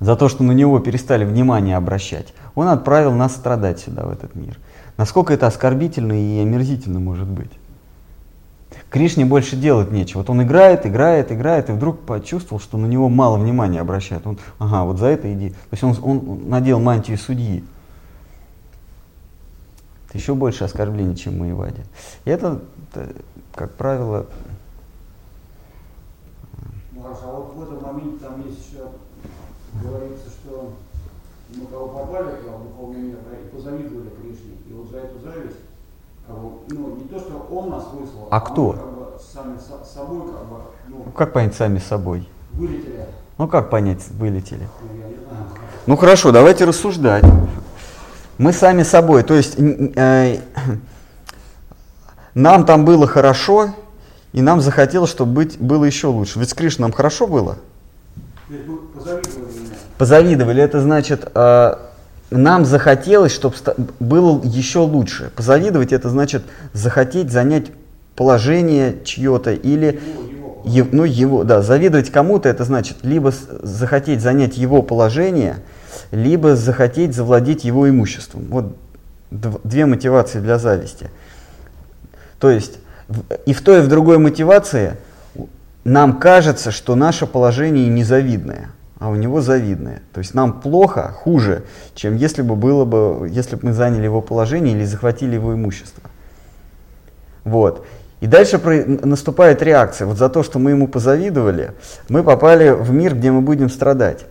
за то, что на него перестали внимание обращать, он отправил нас страдать сюда, в этот мир. Насколько это оскорбительно и омерзительно может быть. Кришне больше делать нечего. Вот он играет, играет, играет, и вдруг почувствовал, что на него мало внимания обращают. Он, ага, вот за это иди. То есть он, он надел мантию судьи. Это еще больше оскорблений, чем мы Иваде. И это, это, как правило, Ну, хорошо, а вот в этом моменте там есть еще, говорится, что мы кого попали туда, в духовный мир, да, и позавидовали Кришне. И вот за эту зависть, как бы, ну, не то, что он нас выслал, А кто? мы как бы сами со- собой, как бы, ну, как понять сами собой? вылетели. Ну как понять, вылетели? Ну, я не знаю. Ну хорошо, давайте рассуждать. Мы сами собой, то есть э, нам там было хорошо, и нам захотелось, чтобы быть, было еще лучше. Ведь с Кришной нам хорошо было? Вы позавидовали. Позавидовали, это значит, э, нам захотелось, чтобы было еще лучше. Позавидовать это значит захотеть занять положение чье-то или Его, его. Е- ну, его, да, завидовать кому-то, это значит либо захотеть занять его положение, либо захотеть завладеть его имуществом. Вот дв- две мотивации для зависти. То есть и в той, и в другой мотивации нам кажется, что наше положение незавидное, а у него завидное. То есть нам плохо, хуже, чем если бы было бы, если бы мы заняли его положение или захватили его имущество. Вот. И дальше про- наступает реакция. Вот за то, что мы ему позавидовали, мы попали в мир, где мы будем страдать.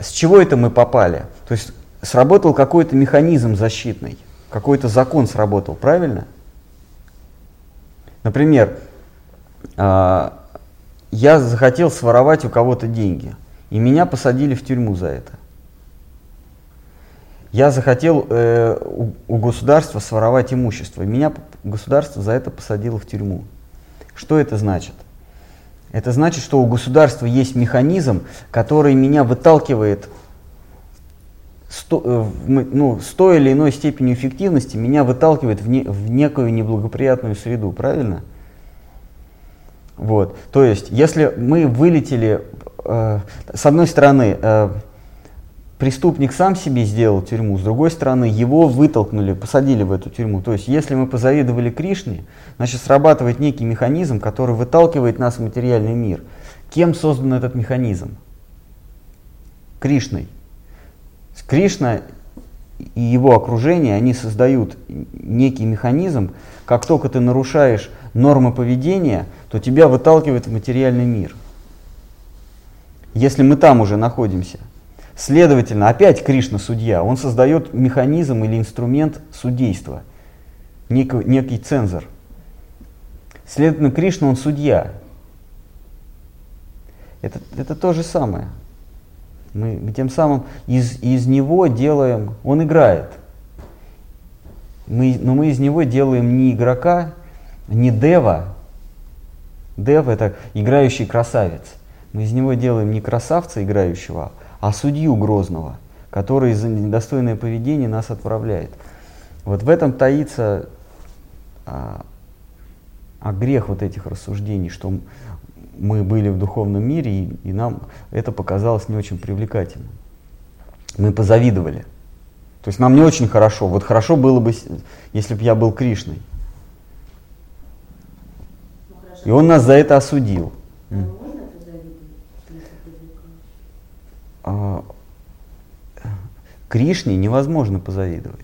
С чего это мы попали? То есть сработал какой-то механизм защитный, какой-то закон сработал, правильно? Например, а, я захотел своровать у кого-то деньги, и меня посадили в тюрьму за это. Я захотел э, у, у государства своровать имущество, и меня государство за это посадило в тюрьму. Что это значит? Это значит, что у государства есть механизм, который меня выталкивает сто- э, ну, с той или иной степенью эффективности, меня выталкивает в, не- в некую неблагоприятную среду, правильно? Вот. То есть, если мы вылетели, э, с одной стороны, э, преступник сам себе сделал тюрьму, с другой стороны, его вытолкнули, посадили в эту тюрьму. То есть, если мы позавидовали Кришне, значит, срабатывает некий механизм, который выталкивает нас в материальный мир. Кем создан этот механизм? Кришной. Кришна и его окружение, они создают некий механизм, как только ты нарушаешь нормы поведения, то тебя выталкивает в материальный мир. Если мы там уже находимся. Следовательно, опять Кришна судья, он создает механизм или инструмент судейства, некий, некий цензор. Следовательно, Кришна он судья. Это, это то же самое. Мы тем самым из, из него делаем, он играет. Мы, но мы из него делаем не игрока, не дева. Дев это играющий красавец. Мы из него делаем не красавца играющего, а судью грозного, который за недостойное поведение нас отправляет. Вот в этом таится а, а грех вот этих рассуждений, что мы были в духовном мире, и, и нам это показалось не очень привлекательным. Мы позавидовали. То есть нам не очень хорошо. Вот хорошо было бы, если бы я был Кришной. И он нас за это осудил. А, Кришне невозможно позавидовать.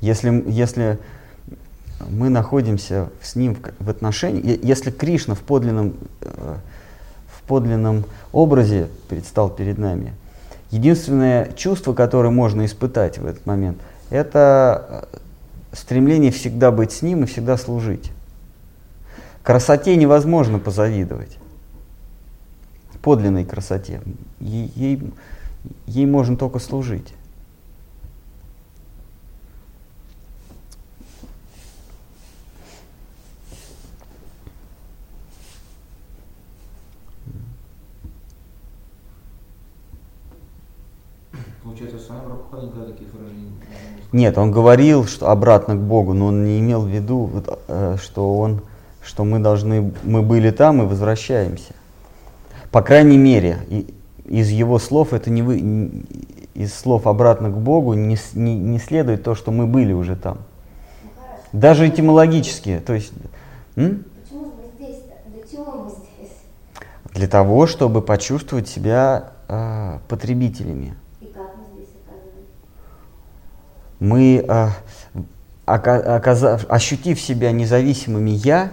Если, если мы находимся с ним в отношении, если Кришна в подлинном, э, в подлинном образе предстал перед нами, единственное чувство, которое можно испытать в этот момент, это э, стремление всегда быть с ним и всегда служить. Красоте невозможно позавидовать. Подлинной красоте. Ей, ей можно только служить. Получается, с вами Прабхупада никогда таких выражений Нет, он говорил, что обратно к Богу, но он не имел в виду, э, что он, что мы должны, мы были там и возвращаемся. По крайней мере, из его слов это не вы, из слов обратно к Богу не, не, не следует то, что мы были уже там. Даже этимологически, то есть. М? Для того, чтобы почувствовать себя э, потребителями мы, а, оказав, ощутив себя независимыми «я»,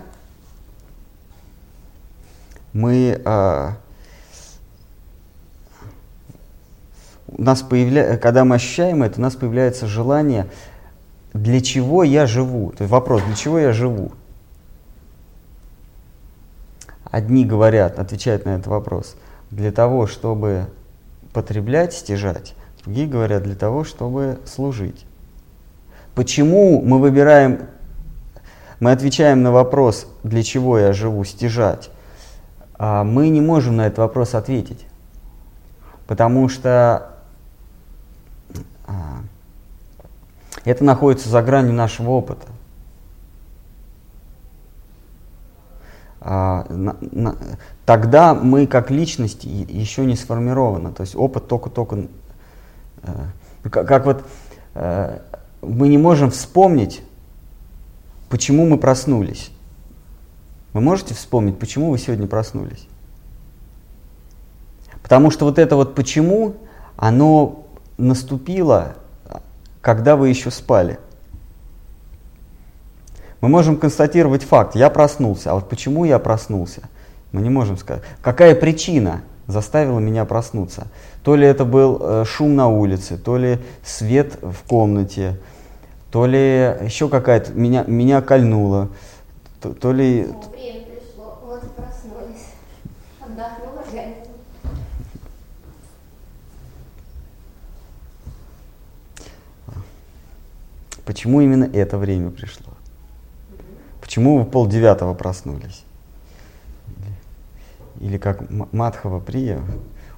мы, а, у нас появля... когда мы ощущаем это, у нас появляется желание, для чего я живу. То есть вопрос, для чего я живу. Одни говорят, отвечают на этот вопрос, для того, чтобы потреблять, стяжать, другие говорят, для того, чтобы служить. Почему мы выбираем, мы отвечаем на вопрос, для чего я живу, стяжать, а мы не можем на этот вопрос ответить. Потому что это находится за гранью нашего опыта. А, тогда мы как личность еще не сформированы. То есть опыт только-только... Э, как, как вот э, мы не можем вспомнить, почему мы проснулись. Вы можете вспомнить, почему вы сегодня проснулись? Потому что вот это вот почему, оно наступило, когда вы еще спали. Мы можем констатировать факт, я проснулся, а вот почему я проснулся, мы не можем сказать. Какая причина заставила меня проснуться? То ли это был э, шум на улице, то ли свет в комнате, то ли еще какая-то меня, меня кольнуло, то, то ли... Время пришло, вот проснулись, отдохнула, Почему именно это время пришло? Почему вы полдевятого проснулись? Или, как Матхова Прия,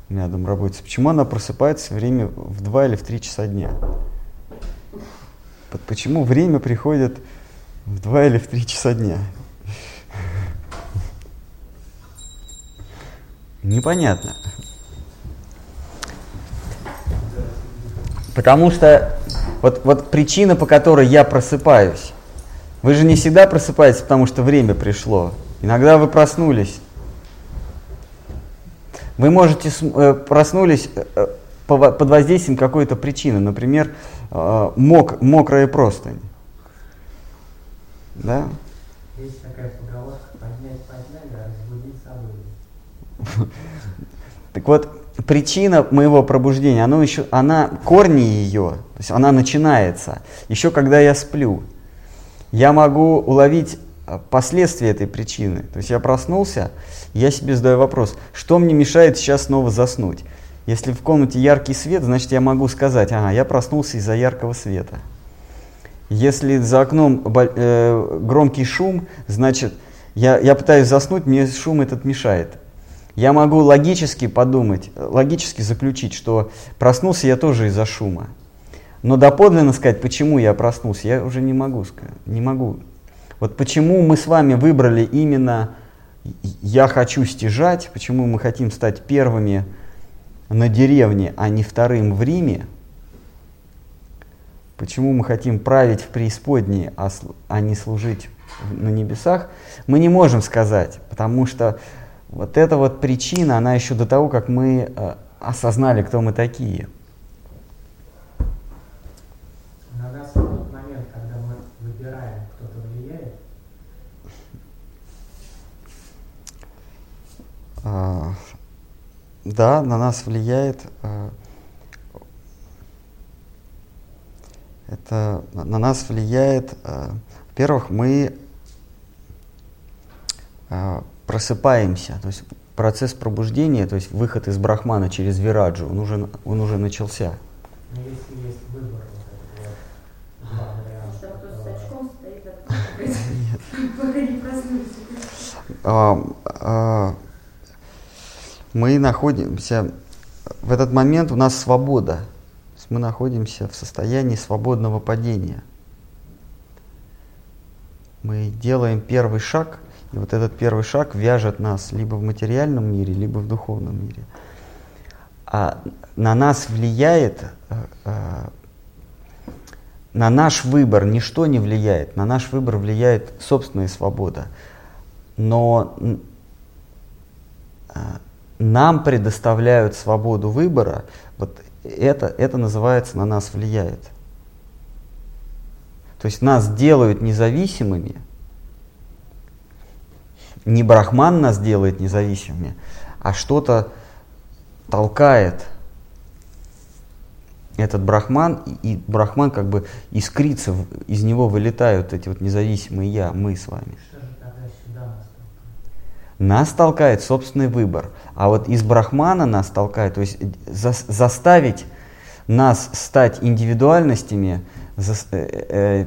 у меня дома работает, почему она просыпается время в два или в три часа дня? Почему время приходит в два или в три часа дня? Непонятно. Потому что вот, вот причина, по которой я просыпаюсь. Вы же не всегда просыпаетесь, потому что время пришло. Иногда вы проснулись. Вы можете э, проснулись э, под воздействием какой-то причины. Например, э, мок, мокрая простынь. Да? Есть такая поговорка, поднять подняли, а разбудить собой. Так вот, причина моего пробуждения, она еще, она, корни ее, то есть она начинается еще когда я сплю. Я могу уловить э, последствия этой причины. То есть я проснулся, я себе задаю вопрос, что мне мешает сейчас снова заснуть? Если в комнате яркий свет, значит я могу сказать, ага, я проснулся из-за яркого света. Если за окном э, громкий шум, значит, я, я пытаюсь заснуть, мне шум этот мешает. Я могу логически подумать, логически заключить, что проснулся я тоже из-за шума. Но доподлинно сказать, почему я проснулся, я уже не могу сказать. Не могу. Вот почему мы с вами выбрали именно «я хочу стяжать», почему мы хотим стать первыми на деревне, а не вторым в Риме, почему мы хотим править в преисподней, а, а не служить на небесах, мы не можем сказать, потому что вот эта вот причина, она еще до того, как мы э, осознали, кто мы такие. На нас в тот момент, когда мы выбираем, кто-то влияет, А, Да, на нас влияет. а, Это на на нас влияет, а, во-первых, мы а, просыпаемся, то есть процесс пробуждения, то есть выход из брахмана через вираджу, он уже, он уже начался. но если есть выбор. А, а, мы находимся в этот момент у нас свобода. То есть мы находимся в состоянии свободного падения. Мы делаем первый шаг, и вот этот первый шаг вяжет нас либо в материальном мире, либо в духовном мире. А на нас влияет, э, э, на наш выбор ничто не влияет, на наш выбор влияет собственная свобода но а, нам предоставляют свободу выбора, вот это, это называется на нас влияет. То есть нас делают независимыми, не брахман нас делает независимыми, а что-то толкает этот брахман, и и брахман как бы искрится, из него вылетают эти вот независимые я, мы с вами. нас толкает? Собственный выбор. А вот из брахмана нас толкает, то есть зас- заставить нас стать индивидуальностями, зас- э, э,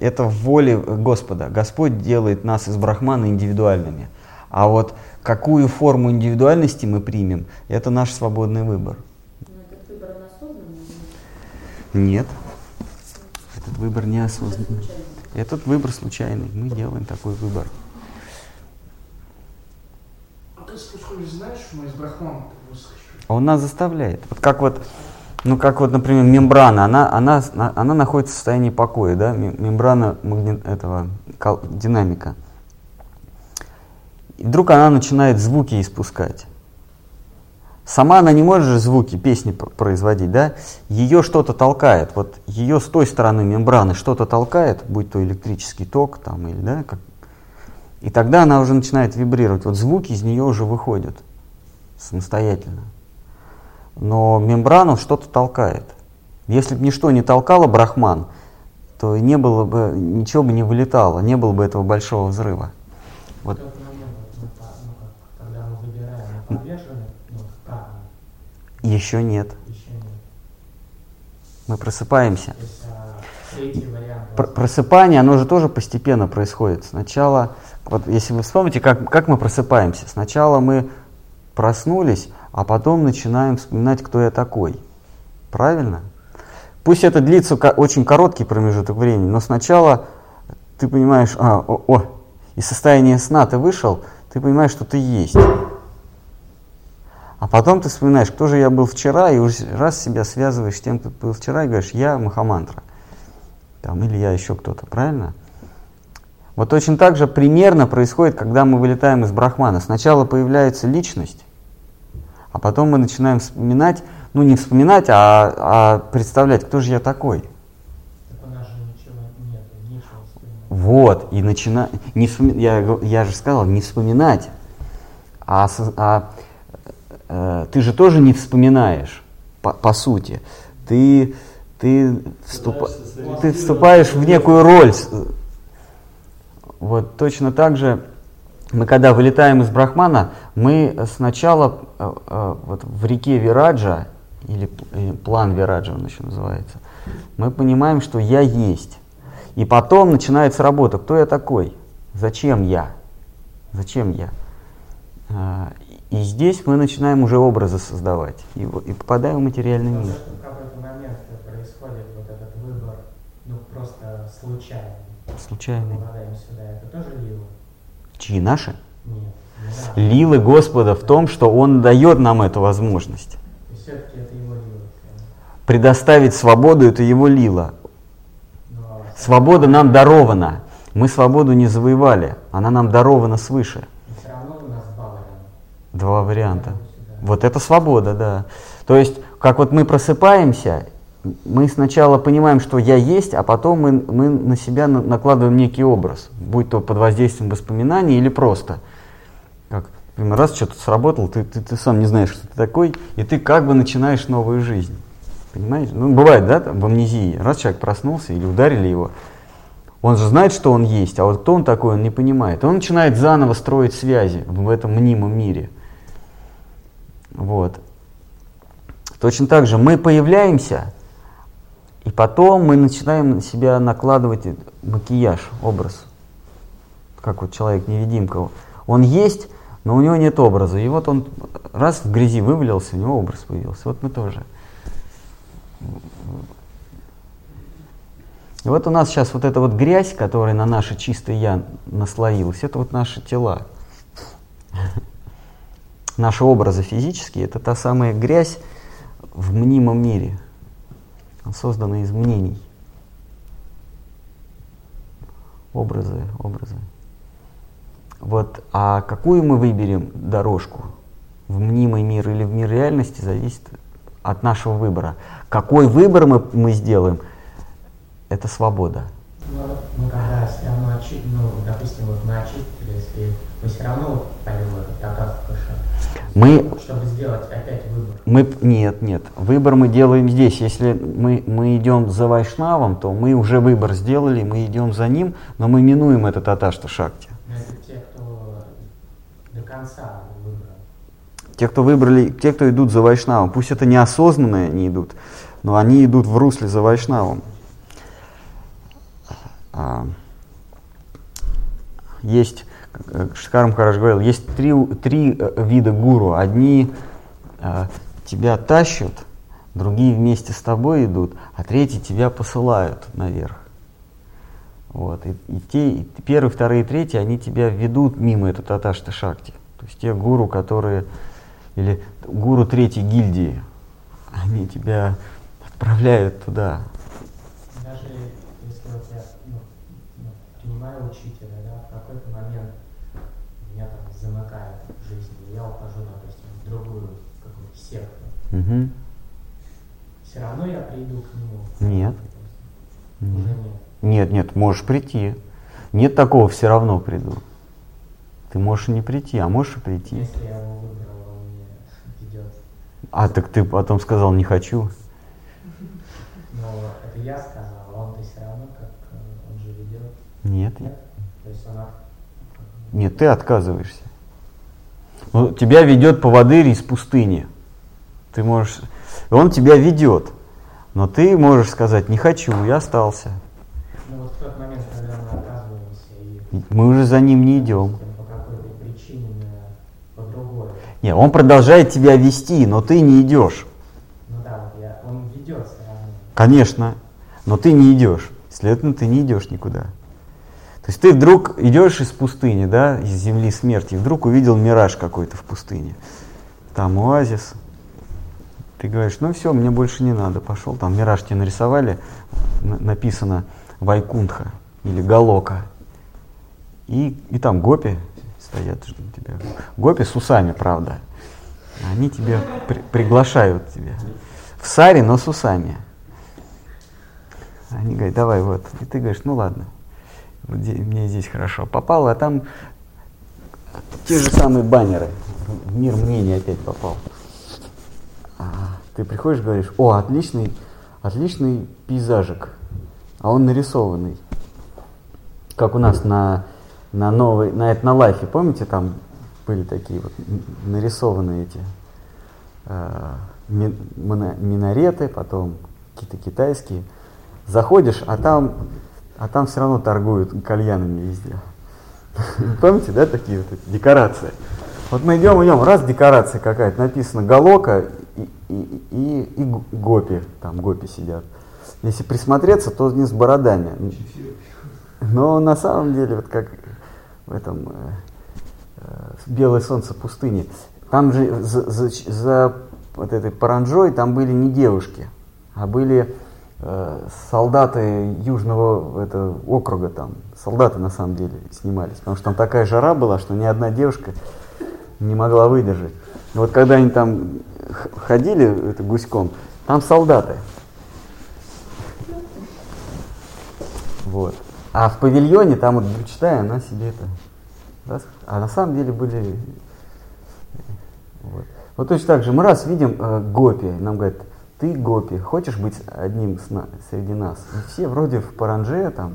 это в воле Господа. Господь делает нас из брахмана индивидуальными. А вот какую форму индивидуальности мы примем, это наш свободный выбор. Но этот выбор он осознанный или Нет, этот выбор не осознанный. Этот выбор случайный. Мы делаем такой выбор. А ты спускаешь, знаешь, что мы из Брахмана? А он нас заставляет. Вот как вот, ну как вот, например, мембрана, она, она, она находится в состоянии покоя, да, мем- мембрана магнит, этого динамика. И вдруг она начинает звуки испускать. Сама она не может же звуки, песни производить, да? Ее что-то толкает. Вот ее с той стороны мембраны что-то толкает, будь то электрический ток там или, да, как... И тогда она уже начинает вибрировать. Вот звуки из нее уже выходят самостоятельно. Но мембрану что-то толкает. Если бы ничто не толкало брахман, то не было бы, ничего бы не вылетало, не было бы этого большого взрыва. Вот. ну, ну, Еще нет. еще нет. Мы просыпаемся. Есть а, Пр- просыпание, оно же тоже постепенно происходит. Сначала, вот если вы вспомните, как, как мы просыпаемся. Сначала мы проснулись, а потом начинаем вспоминать, кто я такой. Правильно? Пусть это длится очень короткий промежуток времени, но сначала ты понимаешь, а, о, о, из состояния сна ты вышел, ты понимаешь, что ты есть. А потом ты вспоминаешь, кто же я был вчера, и уже раз себя связываешь с тем, кто был вчера, и говоришь, я Махамантра. Там, или я еще кто-то, правильно? Вот точно так же примерно происходит, когда мы вылетаем из брахмана. Сначала появляется личность, а потом мы начинаем вспоминать, ну не вспоминать, а, а представлять, кто же я такой. Вот, и начина... не вспоми- я, я же сказал, не вспоминать, а, а, э, ты же тоже не вспоминаешь, по, по сути. Ты, ты, Пытаешься ты вступаешь в некую роль. с- Вот точно так же мы когда вылетаем из Брахмана, мы сначала э, э, вот в реке Вираджа, или э, план Вираджа он еще называется, Мы понимаем, что я есть. И потом начинается работа. Кто я такой? Зачем я? Зачем я? А, И здесь мы начинаем уже образы создавать. И, попадаем в материальный мир. в какой-то момент происходит вот этот выбор, ну просто случайный. Случайный. Мы попадаем сюда, это тоже лило? Чьи наши? Лилы Господа в том, что Он дает нам эту возможность. Предоставить свободу – это Его лила. Но Свобода нам дарована. Мы свободу не завоевали, она нам дарована свыше. два варианта. Вот это свобода, да. То есть, как вот мы просыпаемся, мы сначала понимаем, что я есть, а потом мы, мы на себя на- накладываем некий образ, будь то под воздействием воспоминаний или просто. Как, например, раз что-то сработало, ты, ты, ты сам не знаешь, что ты такой, и ты как бы начинаешь новую жизнь. Понимаете? Ну, бывает, да, там, в амнезии. Раз человек проснулся или ударили его, он же знает, что он есть, а вот кто он такой, он не понимает. Он начинает заново строить связи в этом мнимом мире. Вот. Точно так же мы появляемся, и потом мы начинаем на себя накладывать макияж, образ. Как вот человек-невидимка. Он есть, но у него нет образа. И вот он раз в грязи вывалился, у него образ появился. Вот мы тоже. И вот у нас сейчас вот эта вот грязь, которая на наше чистое я наслоилась, это вот наши тела. Наши образы физические, это та самая грязь в мнимом мире, созданная из мнений. Образы, образы. Вот, а какую мы выберем дорожку? В мнимый мир или в мир реальности зависит от нашего выбора. Какой выбор мы, мы сделаем, это свобода. Ну, когда все равно очи- ну, допустим, вот мы очистили, если мы все равно вот пойдем в этот шаг, Мы, чтобы сделать опять выбор. мы, нет, нет, выбор мы делаем здесь. Если мы, мы идем за Вайшнавом, то мы уже выбор сделали, мы идем за ним, но мы минуем этот Аташта Шакти. Но это те, кто до конца выбрал. Те, кто выбрали, те, кто идут за Вайшнавом, пусть это неосознанно они идут, но они идут в русле за Вайшнавом. А, Есть, как Шикар Махарадж говорил, есть три, три э, вида гуру. Одни э, тебя тащат, другие вместе с тобой идут, а третьи тебя посылают наверх. Вот. И, и те, и первые, вторые, третьи, они тебя ведут мимо этой таташты шакти. То есть те гуру, которые, или гуру третьей гильдии, они тебя отправляют туда. Даже если вот я ну, ну, принимаю учителя, да, в какой-то момент меня там замыкает в жизни, и я ухожу, допустим, в другую какую-то Мгм. Все равно я приду к нему. Нет. Уже Нет. нет. Нет, нет, можешь прийти. Нет такого, все равно приду. Ты можешь и не прийти, а можешь и прийти. Если я его выбрал, он мне ведет. А так ты потом сказал, не хочу. Но это я сказал, а он-то все равно как э, он же ведет. Нет, Нет? То есть он ах- нет, ты отказываешься. Ну, тебя ведет поводырь из пустыни. Ты можешь, он тебя ведет. Но ты можешь сказать, не хочу, я остался. Ну вот в тот момент, когда мы оказываемся и Мы уже за ним не идем. допустим, по какой-то причине мы по другой. Не, он продолжает тебя вести, но ты не идешь. Ну да, вот я, он ведет все равно. Конечно, но ты не идешь. Следовательно, ты не идешь никуда. То есть ты вдруг идешь из пустыни, да, из земли смерти, и вдруг увидел мираж какой-то в пустыне. Там оазис. Ты говоришь, ну все, мне больше не надо, пошел. Там мираж тебе нарисовали, на- написано Вайкунтха или Галока. И, и там гопи стоят тебя. Гопи с усами, правда. Они тебя при- приглашают тебя. В саре, но с усами. Они говорят, давай вот. И ты говоришь, ну ладно, мне здесь хорошо попало, а там те же самые баннеры. В мир мнений опять попал. Ты приходишь, говоришь, о, отличный, отличный пейзажик, а он нарисованный. Как у нас на, на новой, на этнолайфе, помните, там были такие вот нарисованные эти э, ми- мина- минареты, потом какие-то китайские. Заходишь, а там, а там все равно торгуют кальянами везде. Помните, да, такие вот декорации? Вот мы идем, идем, раз декорация какая-то, написано Галока и, и, и, Гопи, там Гопи сидят. Если присмотреться, то не с бородами. Но на самом деле, вот как в этом э, э, «Белое солнце пустыни», там же за, за, за вот этой паранжой там были не девушки, а были э, солдаты южного это, округа там. Солдаты на самом деле снимались, потому что там такая жара была, что ни одна девушка не могла выдержать. И вот когда они там ходили это, гуськом, там солдаты. Вот. А в павильоне там вот читая, она себе это. Да, а на самом деле были. Вот. вот точно так же мы раз видим э, Гопи, нам говорят, ты Гопи, хочешь быть одним с на, среди нас? И все вроде в паранже там,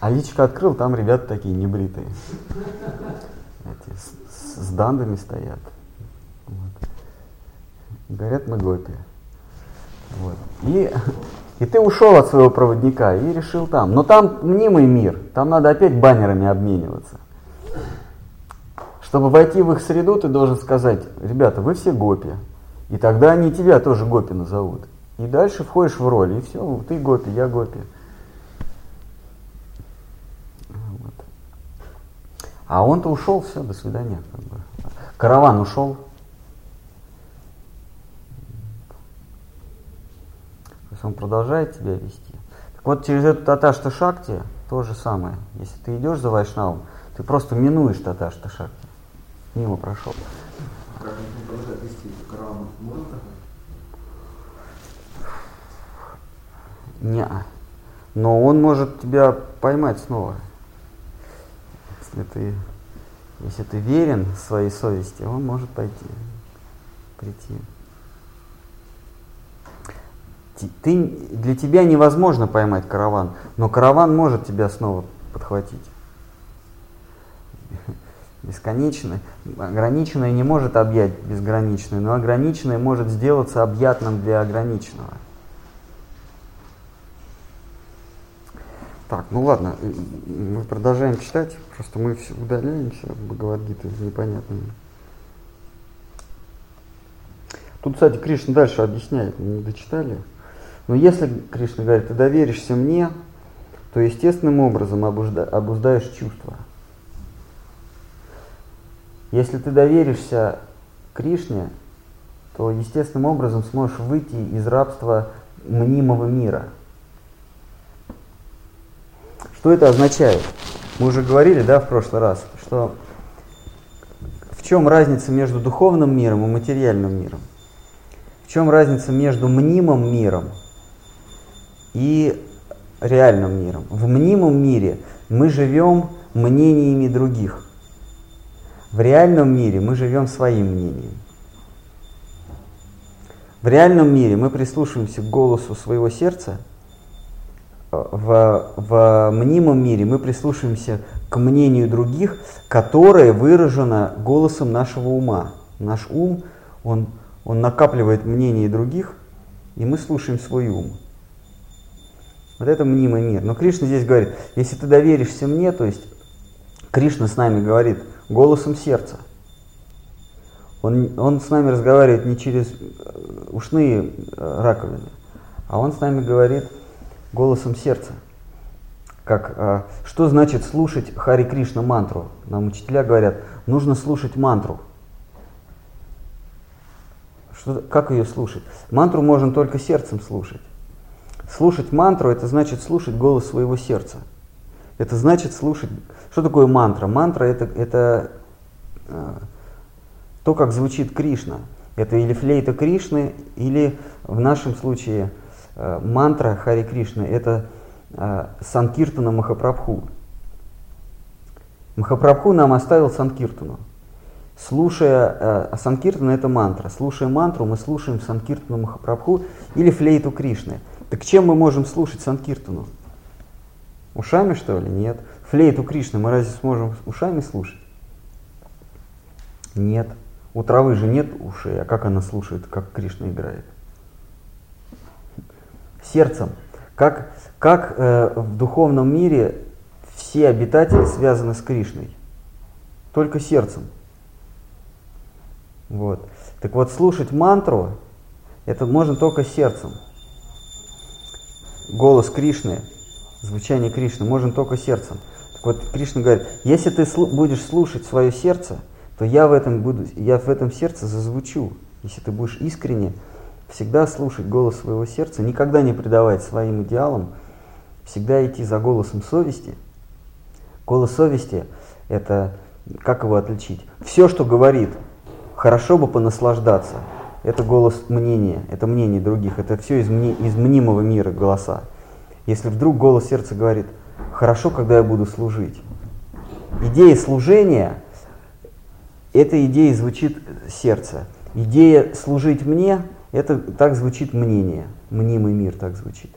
а личко открыл, там ребята такие небритые. Эти, с, с дандами стоят. Вот. Говорят, мы Гопи. Вот. И и ты ушел от своего проводника и решил там. Но там мнимый мир, там надо опять баннерами обмениваться. Чтобы войти в их среду, ты должен сказать, ребята, вы все гопи. И тогда они тебя тоже гопи назовут. И дальше входишь в роль, и все, ты гопи, я гопи. Вот. А он-то ушел, все, до свидания. Караван ушел, есть он продолжает тебя вести. Так вот, через эту таташта шакти то же самое. Если ты идешь за Вайшнавом, ты просто минуешь таташта шакти. Мимо прошел. Как он продолжает вести караван? Можно Не. Но он может тебя поймать снова. Если ты, если ты верен своей совести, он может пойти, прийти ты, для тебя невозможно поймать караван, но караван может тебя снова подхватить. Бесконечное, ограниченное не может объять безграничное, но ограниченное может сделаться объятным для ограниченного. Так, ну ладно, мы продолжаем читать, просто мы все удаляемся, Бхагавадгиты непонятными. Тут, кстати, Кришна дальше объясняет, мы не дочитали. Но если, Кришна говорит, ты доверишься мне, то естественным образом обузда, обуздаешь чувства. Если ты доверишься Кришне, то естественным образом сможешь выйти из рабства мнимого мира. Что это означает? Мы уже говорили, да, в прошлый раз, что в чем разница между духовным миром и материальным миром? В чем разница между мнимым миром и реальным миром. В мнимом мире мы живем мнениями других. В реальном мире мы живем своим мнением. В реальном мире мы прислушиваемся к голосу своего сердца, в, в мнимом мире мы прислушиваемся к мнению других, которое выражено голосом нашего ума. Наш ум, он, он накапливает мнение других, и мы слушаем свой ум. Вот это мнимый мир. Но Кришна здесь говорит, если ты доверишься мне, то есть Кришна с нами говорит голосом сердца. Он, он с нами разговаривает не через э, ушные э, раковины, а он с нами говорит голосом сердца. Как, а, что значит слушать Хари Кришна мантру? Нам учителя говорят, нужно слушать мантру. Что, как ее слушать? Мантру можно только сердцем слушать. Слушать мантру – это значит слушать голос своего сердца. Это значит слушать... Что такое мантра? Мантра это, – это э, то, как звучит Кришна. Это или флейта Кришны, или в нашем случае э, мантра Хари Кришны – это э, Санкиртана Махапрабху. Махапрабху нам оставил Санкиртану. Слушая, э, а Санкиртана это мантра. Слушая мантру, мы слушаем Санкиртану Махапрабху или флейту Кришны. Так чем мы можем слушать Санкиртану? Ушами, что ли? Нет. Флейту Кришны мы разве сможем ушами слушать? Нет. У травы же нет ушей, а как она слушает, как Кришна играет? Сердцем. Как, как э, в духовном мире все обитатели связаны с Кришной? Только сердцем. Вот. Так вот, слушать мантру, это можно только сердцем. Голос Кришны, звучание Кришны можно только сердцем. Так вот, Кришна говорит, если ты будешь слушать свое сердце, то я в этом, буду, я в этом сердце зазвучу. Если ты будешь искренне всегда слушать голос своего сердца, никогда не предавать своим идеалам, всегда идти за голосом совести. Голос совести – это, как его отличить? Все, что говорит, хорошо бы понаслаждаться, это голос мнения, это мнение других, это все из, мни, из мнимого мира голоса. Если вдруг голос сердца говорит, хорошо, когда я буду служить. Идея служения, эта идея звучит сердце. Идея служить мне, это так звучит мнение, мнимый мир так звучит.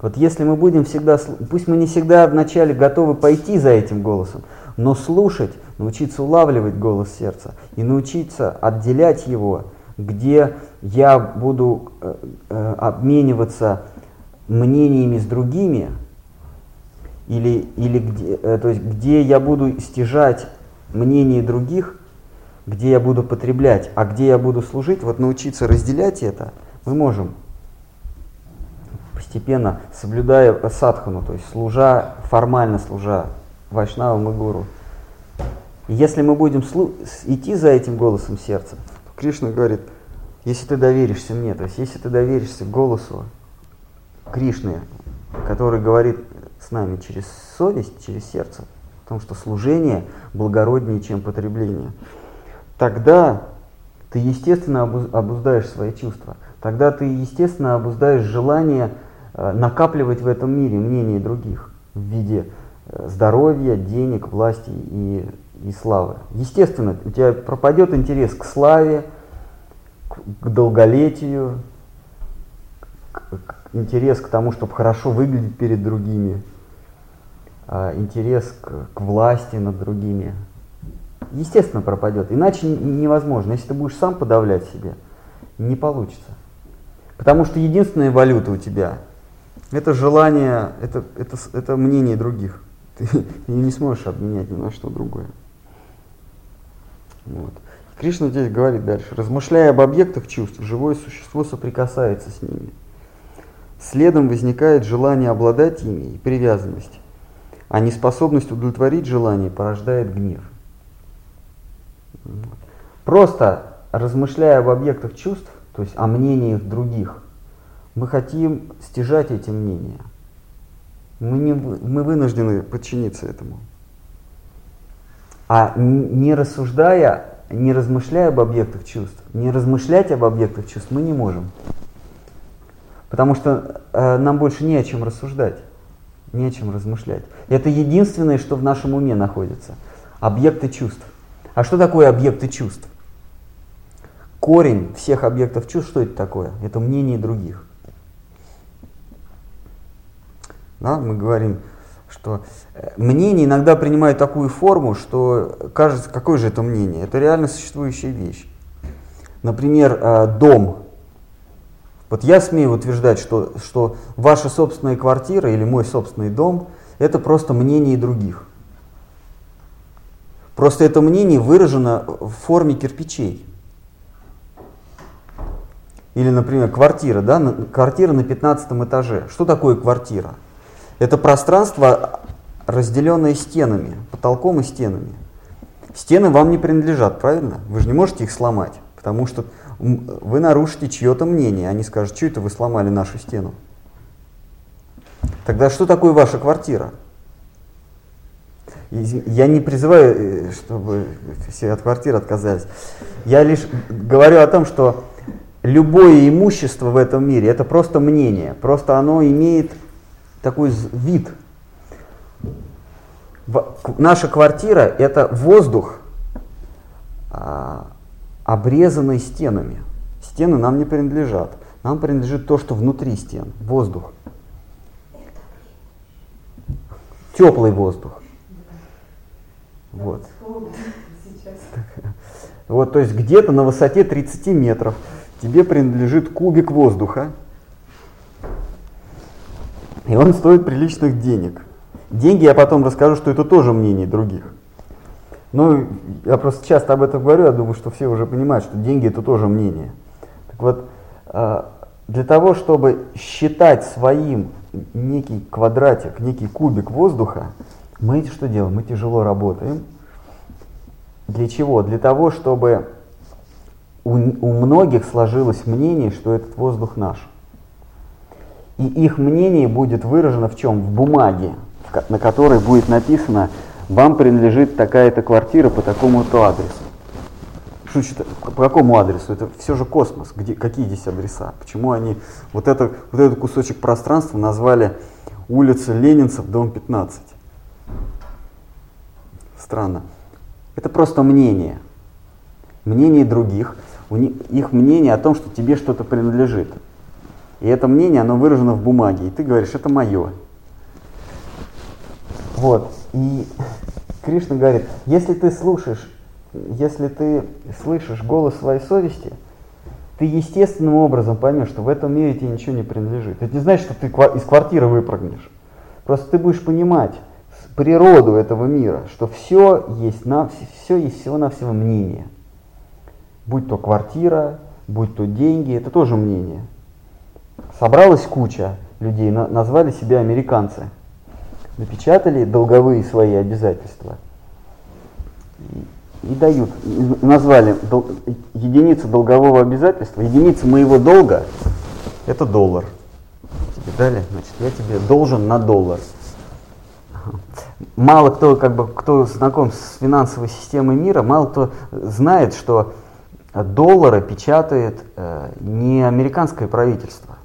Вот если мы будем всегда, пусть мы не всегда вначале готовы пойти за этим голосом, но слушать, научиться улавливать голос сердца и научиться отделять его, где я буду э, э, обмениваться мнениями с другими, или, или где, э, то есть где я буду стяжать мнение других, где я буду потреблять, а где я буду служить, вот научиться разделять это, мы можем постепенно, соблюдая садхану, то есть служа, формально служа Вайшнавам и Гуру. Если мы будем идти за этим голосом сердца, Кришна говорит, если ты доверишься мне, то есть если ты доверишься голосу Кришны, который говорит с нами через совесть, через сердце, о том, что служение благороднее, чем потребление, тогда ты естественно обуздаешь свои чувства. Тогда ты естественно обуздаешь желание э, накапливать в этом мире мнение других в виде э, здоровья, денег, власти и, и славы. Естественно, у тебя пропадет интерес к славе, к, долголетию, интерес к тому, чтобы хорошо выглядеть перед другими, а, интерес к, к власти над другими естественно пропадет. Иначе невозможно. Если ты будешь сам подавлять себе, не получится. Потому что единственная валюта у тебя – это желание, это, это, это мнение других. Ты, ты не сможешь обменять ни на что другое. Вот. Кришна здесь говорит дальше. Размышляя об объектах чувств, живое существо соприкасается с ними. Следом возникает желание обладать ими и привязанность, а неспособность удовлетворить желание порождает гнев. Просто размышляя об объектах чувств, то есть о мнениях других, мы хотим стяжать эти мнения. Мы, не, мы вынуждены подчиниться этому. А не рассуждая, не размышляя об объектах чувств, не размышлять об объектах чувств мы не можем. Потому что э, нам больше не о чем рассуждать, не о чем размышлять. Это единственное, что в нашем уме находится. Объекты чувств. А что такое объекты чувств? Корень всех объектов чувств, что это такое? Это мнение других. Да, мы говорим, что э, мнение иногда принимает такую форму, что кажется, какое же это мнение? Это реально существующая вещь. Например, э, дом. Вот я смею утверждать, что, что ваша собственная квартира или мой собственный дом – это просто мнение других. Просто это мнение выражено в форме кирпичей. Или, например, квартира, да, квартира на 15 этаже. Что такое квартира? Это пространство, разделенное стенами, потолком и стенами. Стены вам не принадлежат, правильно? Вы же не можете их сломать, потому что вы нарушите чье-то мнение. Они скажут, что это вы сломали нашу стену. Тогда что такое ваша квартира? Я не призываю, э, чтобы все от квартир отказались. Я лишь говорю о том, что любое имущество в этом мире это просто мнение, просто оно имеет такой вид. Наша квартира это воздух, а, обрезанный стенами. Стены нам не принадлежат. Нам принадлежит то, что внутри стен, воздух. Теплый воздух. Вот. Вот, то есть где-то на высоте 30 метров тебе принадлежит кубик воздуха. И он стоит приличных денег. Деньги я потом расскажу, что это тоже мнение других. Ну, я просто часто об этом говорю, я думаю, что все уже понимают, что деньги это тоже мнение. Так вот, а, для того, чтобы считать своим некий квадратик, некий кубик воздуха, мы что делаем? Мы тяжело работаем. Для чего? Для того, чтобы у, у многих сложилось мнение, что этот воздух наш. И их мнение будет выражено в чем? В бумаге, на которой будет написано, вам принадлежит такая-то квартира по такому-то адресу. Значит, по какому адресу? Это все же космос. Где, какие здесь адреса? Почему они вот, это, вот этот кусочек пространства назвали улица Ленинцев, дом 15? Странно. Это просто мнение. Мнение других. Них, их мнение о том, что тебе что-то принадлежит. И это мнение, оно выражено в бумаге. И ты говоришь, это мое. Вот. И Кришна говорит, если ты слушаешь, если ты слышишь голос своей совести, ты естественным образом поймешь, что в этом мире тебе ничего не принадлежит. Это не значит, что ты из квартиры выпрыгнешь. Просто ты будешь понимать природу этого мира, что все есть, на, все есть всего-навсего мнение. Будь то квартира, будь то деньги, это тоже мнение. Собралась куча людей, назвали себя американцы – напечатали долговые свои обязательства и, и дают, и назвали дол, единицу долгового обязательства, единица моего долга это доллар. Тебе дали, значит, я тебе должен на доллар. Мало кто, как бы, кто знаком с финансовой системой мира, мало кто знает, что доллары печатает э, не американское правительство.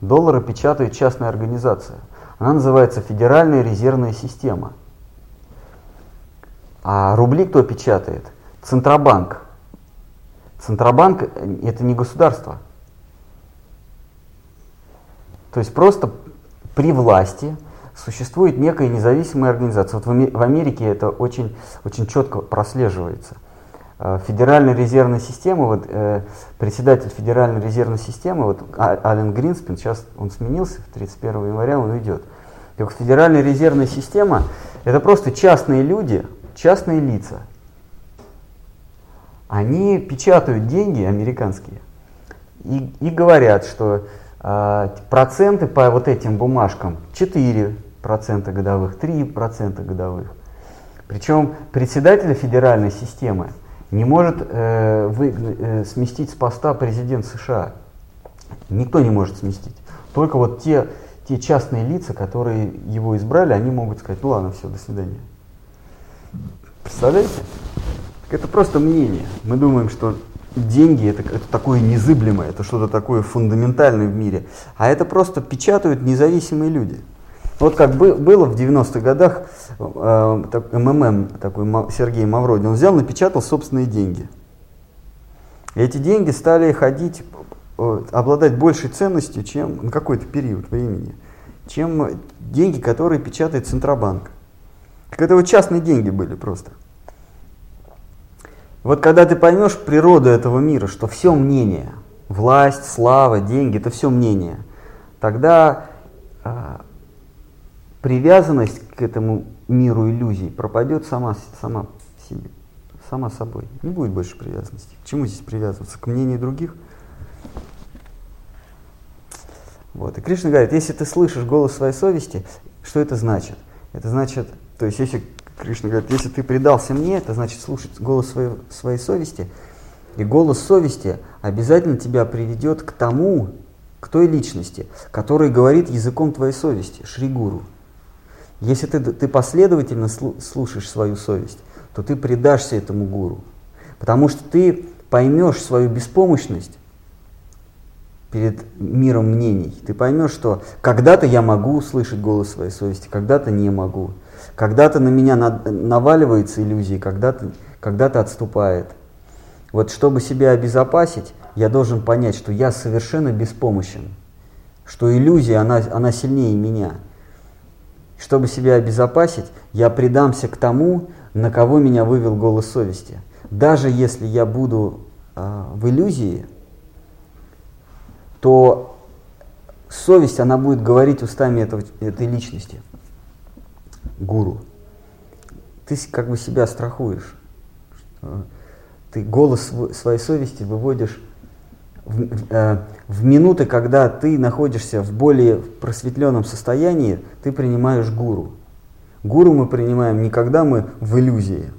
Доллары печатает частная организация. Она называется Федеральная резервная система. А рубли кто печатает? Центробанк. Центробанк это не государство. То есть просто при власти существует некая независимая организация. Вот в Америке это очень, очень четко прослеживается. Э, Федеральная резервная система, вот, э, председатель Федеральной резервной системы, вот а, Ален Гринспен, сейчас он сменился, 31 января он уйдет. Так Федеральная резервная система это просто частные люди, частные лица. Они печатают деньги американские и, и говорят, что э, проценты по вот этим бумажкам 4% годовых, 3% годовых. Причем председателя федеральной системы не может э, вы, э, сместить с поста президент США. Никто не может сместить. Только вот те, те частные лица, которые его избрали, они могут сказать, ну ладно, все, до свидания. Представляете? Это просто мнение. Мы думаем, что деньги это, это такое незыблемое, это что-то такое фундаментальное в мире. А это просто печатают независимые люди. Вот как бы, было в 90-х годах э, так, МММ, такой Сергей Мавродин, он взял, напечатал собственные деньги. И эти деньги стали ходить, э, обладать большей ценностью, чем на какой-то период времени, чем деньги, которые печатает Центробанк. Так это вот частные деньги были просто. Вот когда ты поймешь природу этого мира, что все мнение, власть, слава, деньги, это все мнение, тогда привязанность к этому миру иллюзий пропадет сама, сама себе, сама собой. Не будет больше привязанности. К чему здесь привязываться? К мнению других? Вот. И Кришна говорит, если ты слышишь голос своей совести, что это значит? Это значит, то есть если Кришна говорит, если ты предался мне, это значит слушать голос своей, своей совести, и голос совести обязательно тебя приведет к тому, к той личности, которая говорит языком твоей совести, Шри Гуру. Если ты, ты последовательно слушаешь свою совесть, то ты предашься этому гуру. Потому что ты поймешь свою беспомощность перед миром мнений. Ты поймешь, что когда-то я могу услышать голос своей совести, когда-то не могу. Когда-то на меня наваливается иллюзия, когда-то когда отступает. Вот чтобы себя обезопасить, я должен понять, что я совершенно беспомощен, что иллюзия, она, она сильнее меня – чтобы себя обезопасить, я предамся к тому, на кого меня вывел голос совести. Даже если я буду э, в иллюзии, то совесть, она будет говорить устами этого, этой личности, гуру. Ты как бы себя страхуешь. Ты голос своей совести выводишь в, э, в минуты, когда ты находишься в более просветленном состоянии, ты принимаешь гуру. Гуру мы принимаем не когда мы в иллюзии,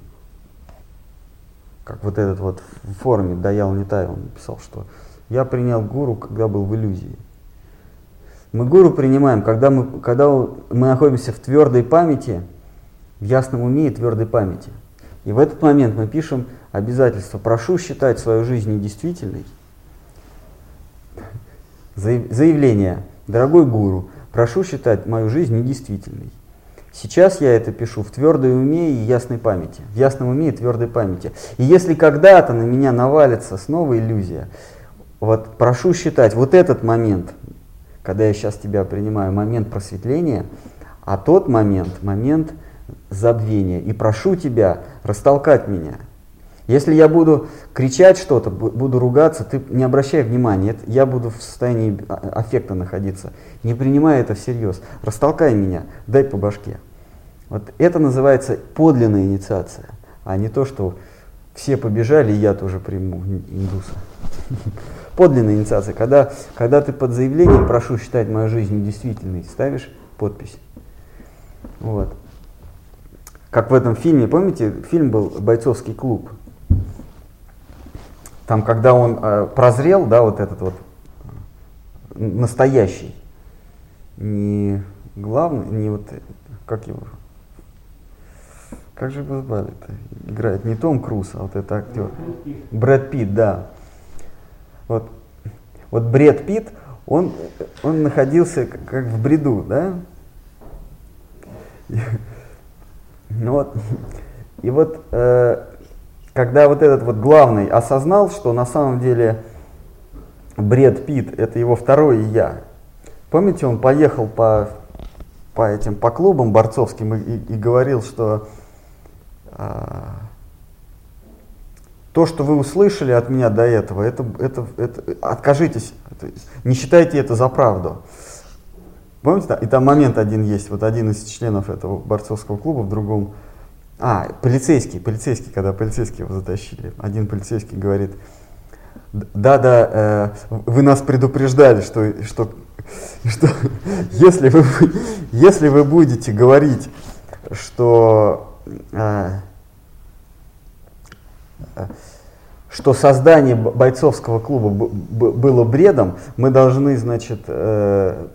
как вот этот вот в форме Даял Нитай, он написал, что я принял гуру, когда был в иллюзии. Мы гуру принимаем, когда мы, когда мы находимся в твердой памяти, в ясном уме и твердой памяти. И в этот момент мы пишем обязательство. Прошу считать свою жизнь недействительной. Заявление. Дорогой гуру, прошу считать мою жизнь недействительной. Сейчас я это пишу в твердой уме и ясной памяти. В ясном уме и твердой памяти. И если когда-то на меня навалится снова иллюзия, вот прошу считать вот этот момент, когда я сейчас тебя принимаю, момент просветления, а тот момент, момент забвения. И прошу тебя растолкать меня. Если я буду кричать что-то, буду ругаться, ты не обращай внимания, я буду в состоянии а, аффекта находиться. Не принимай это всерьез. Растолкай меня, дай по башке. Вот это называется подлинная инициация, а не то, что все побежали, и я тоже приму индуса. Подлинная инициация, когда, когда ты под заявлением «прошу считать мою жизнь недействительной», ставишь подпись. Вот. Как в этом фильме, помните, фильм был «Бойцовский клуб». Там, когда он э, прозрел, да, вот этот вот настоящий, не главный, не вот, как его, как же его звали-то? Играет не Том Круз, а вот это актер. Брэд Питт, да. Вот, вот Брэд Питт, он, он находился как в бреду, да? Ну вот, и вот, э, когда вот этот вот главный осознал, что на самом деле Бред Питт это его второе я. Помните, он поехал по, по этим по клубам борцовским и, и, и говорил, что а, то, что вы услышали от меня до этого, это, это, это откажитесь, не считайте это за правду. Помните, и там момент один есть, вот один из членов этого борцовского клуба в другом, а, полицейский, полицейский, когда полицейский его затащили, один полицейский говорит, да-да, э, вы нас предупреждали, что, что, что если, вы, если вы будете говорить, что э, что создание бойцовского клуба было бредом, мы должны, значит, э,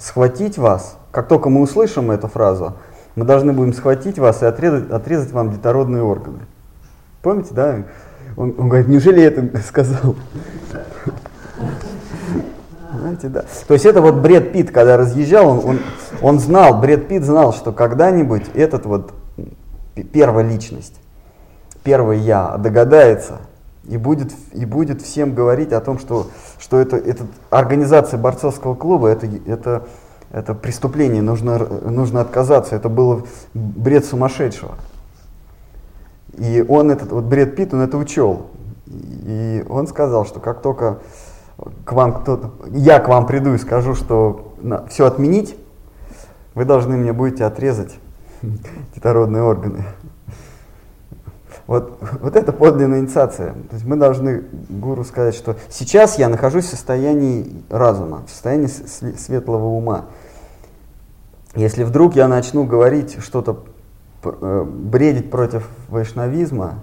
схватить вас. Как только мы услышим эту фразу, мы должны будем схватить вас и отрезать, отрезать вам детородные органы. Помните, да? Он, он говорит, неужели я это сказал? Знаете, да. То есть это вот Бред Пит, когда разъезжал, он, он, он знал, Бред Пит знал, что когда-нибудь этот вот первая личность, первый я догадается и будет, и будет всем говорить о том, что, что это, это организация борцовского клуба, это, это, это преступление, нужно, нужно отказаться, это был бред сумасшедшего. И он, этот вот бред Пит, он это учел. И он сказал, что как только к вам кто-то, я к вам приду и скажу, что на, все отменить, вы должны мне будете отрезать детородные органы. Вот, вот это подлинная инициация. То есть мы должны гуру сказать, что сейчас я нахожусь в состоянии разума, в состоянии светлого ума. Если вдруг я начну говорить что-то, э, бредить против вайшнавизма,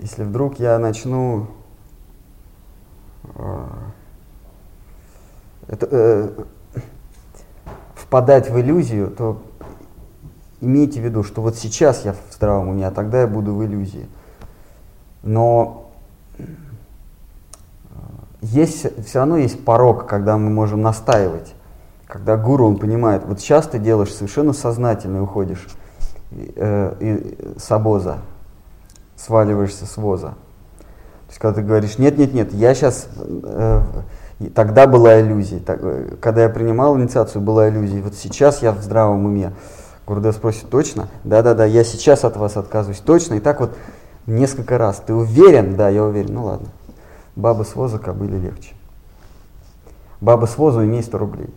если вдруг я начну э, это, э, впадать в иллюзию, то имейте в виду, что вот сейчас я в здравом уме, а тогда я буду в иллюзии. Но э, есть, все равно есть порог, когда мы можем настаивать. Когда гуру, он понимает, вот сейчас ты делаешь совершенно сознательно уходишь э, с обоза, сваливаешься с воза. То есть, когда ты говоришь, нет, нет, нет, я сейчас, э, тогда была иллюзия, так, э, когда я принимал инициацию, была иллюзия, вот сейчас я в здравом уме. Гурдев спросит, точно? Да-да-да, я сейчас от вас отказываюсь, точно? И так вот несколько раз. Ты уверен? Да, я уверен. Ну ладно. Баба с воза кобыли легче. Баба с возу имей 100 рублей.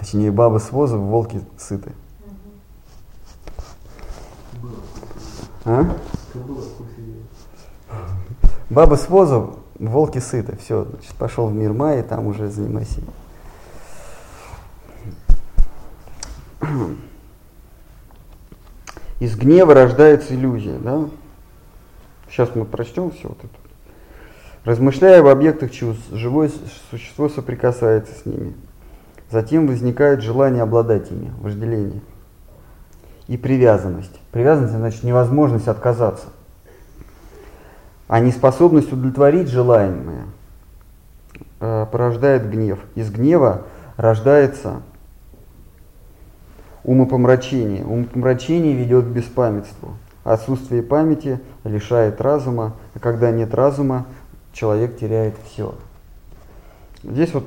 Точнее, баба с возом, волки сыты. А? Баба с возом, волки сыты. Все, значит, пошел в мир Майи, там уже занимайся. Из гнева рождается иллюзия, да? Сейчас мы прочтем все вот это. Размышляя об объектах чувств, живое существо соприкасается с ними. Затем возникает желание обладать ими, вожделение. И привязанность. Привязанность значит невозможность отказаться. А неспособность удовлетворить желаемое э, порождает гнев. Из гнева рождается умопомрачение. Умопомрачение ведет к беспамятству. Отсутствие памяти лишает разума, а когда нет разума, человек теряет все. Здесь вот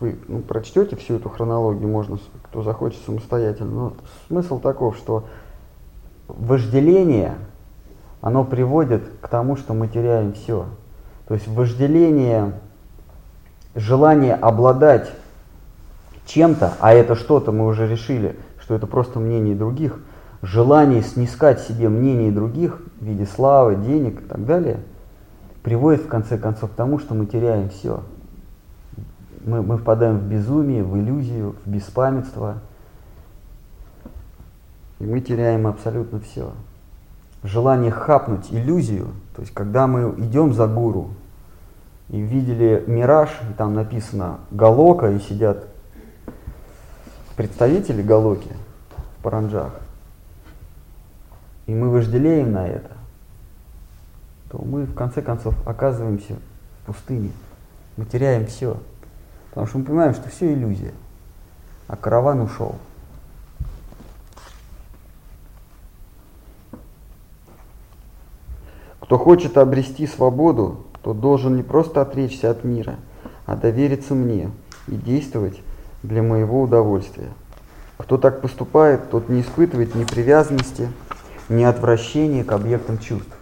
вы ну, прочтете всю эту хронологию, можно, кто захочет самостоятельно. Но смысл таков, что вожделение, оно приводит к тому, что мы теряем все. То есть вожделение, желание обладать чем-то, а это что-то мы уже решили, что это просто мнение других, желание снискать себе мнение других в виде славы, денег и так далее, приводит в конце концов к тому, что мы теряем все. Мы, мы впадаем в безумие, в иллюзию, в беспамятство. И мы теряем абсолютно все. Желание хапнуть иллюзию, то есть когда мы идем за гуру и видели мираж, и там написано Галока, и сидят представители Галоки в Паранджах, и мы вожделеем на это, то мы в конце концов оказываемся в пустыне. Мы теряем все. Потому что мы понимаем, что все иллюзия. А караван ушел. Кто хочет обрести свободу, тот должен не просто отречься от мира, а довериться мне и действовать для моего удовольствия. Кто так поступает, тот не испытывает ни привязанности, ни отвращения к объектам чувств,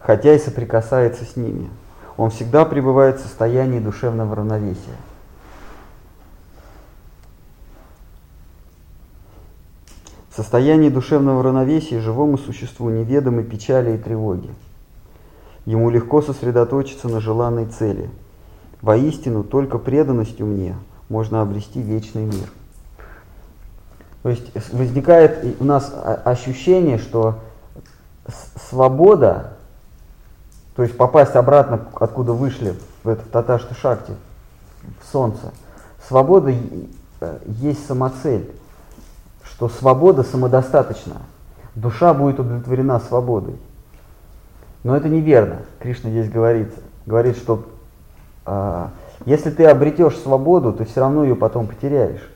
хотя и соприкасается с ними. Он всегда пребывает в состоянии душевного равновесия. В состоянии душевного равновесия живому существу неведомы печали и тревоги. Ему легко сосредоточиться на желанной цели – Воистину, только преданностью мне можно обрести вечный мир. То есть возникает у нас ощущение, что свобода, то есть попасть обратно, откуда вышли, в этот таташты шахте, в солнце, свобода э, есть самоцель, что свобода самодостаточна, душа будет удовлетворена свободой. Но это неверно. Кришна здесь говорит, говорит, что а, если ты обретешь свободу, ты все равно ее потом потеряешь.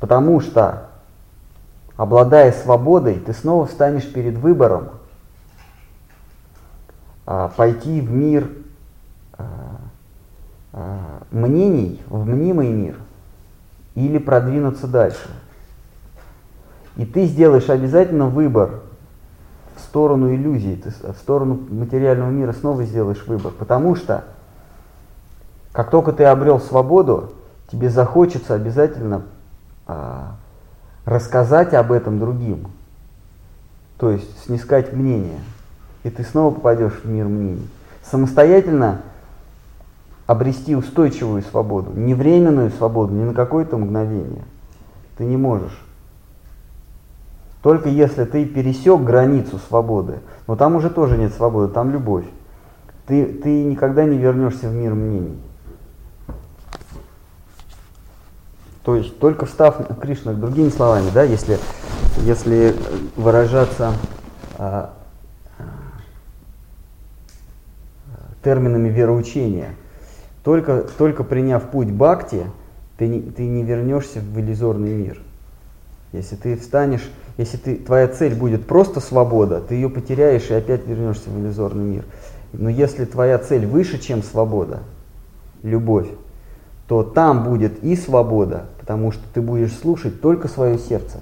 Потому что, обладая свободой, ты снова встанешь перед выбором пойти в мир а, мнений, в мнимый мир, или продвинуться дальше. И ты сделаешь обязательно выбор в сторону иллюзий, ты в сторону материального мира снова сделаешь выбор, потому что как только ты обрел свободу, тебе захочется обязательно а, рассказать об этом другим. То есть снискать мнение. И ты снова попадешь в мир мнений. Самостоятельно обрести устойчивую свободу, не временную свободу, не на какое-то мгновение. Ты не можешь. Только если ты пересек границу свободы, но там уже тоже нет свободы, там любовь, ты, ты никогда не вернешься в мир мнений. То есть только встав Кришна, другими словами, да, если, если выражаться а, терминами вероучения, только, только приняв путь бхакти, ты не, ты не вернешься в иллюзорный мир. Если ты встанешь, если ты, твоя цель будет просто свобода, ты ее потеряешь и опять вернешься в иллюзорный мир. Но если твоя цель выше, чем свобода, любовь, то там будет и свобода, потому что ты будешь слушать только свое сердце.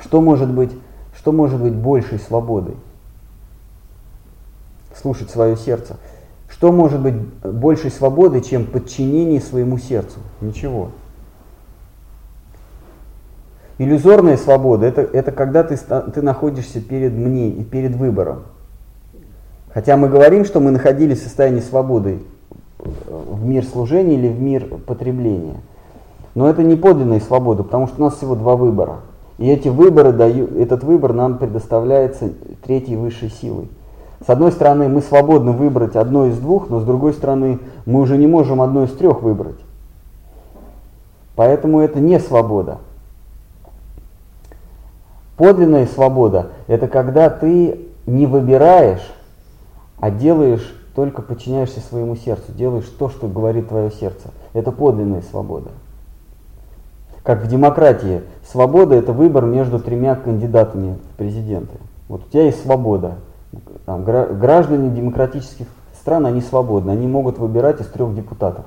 Что может быть, что может быть большей свободой? Слушать свое сердце. Что может быть большей свободы, чем подчинение своему сердцу? Ничего. Иллюзорная свобода это, это когда ты, ты находишься перед мне и перед выбором. Хотя мы говорим, что мы находились в состоянии свободы в мир служения или в мир потребления. Но это не подлинная свобода, потому что у нас всего два выбора. И эти выборы дают, этот выбор нам предоставляется третьей высшей силой. С одной стороны, мы свободны выбрать одно из двух, но с другой стороны, мы уже не можем одно из трех выбрать. Поэтому это не свобода. Подлинная свобода – это когда ты не выбираешь, а делаешь, только подчиняешься своему сердцу, делаешь то, что говорит твое сердце. Это подлинная свобода. Как в демократии, свобода – это выбор между тремя кандидатами в президенты. Вот у тебя есть свобода. Там, граждане демократических стран, они свободны, они могут выбирать из трех депутатов.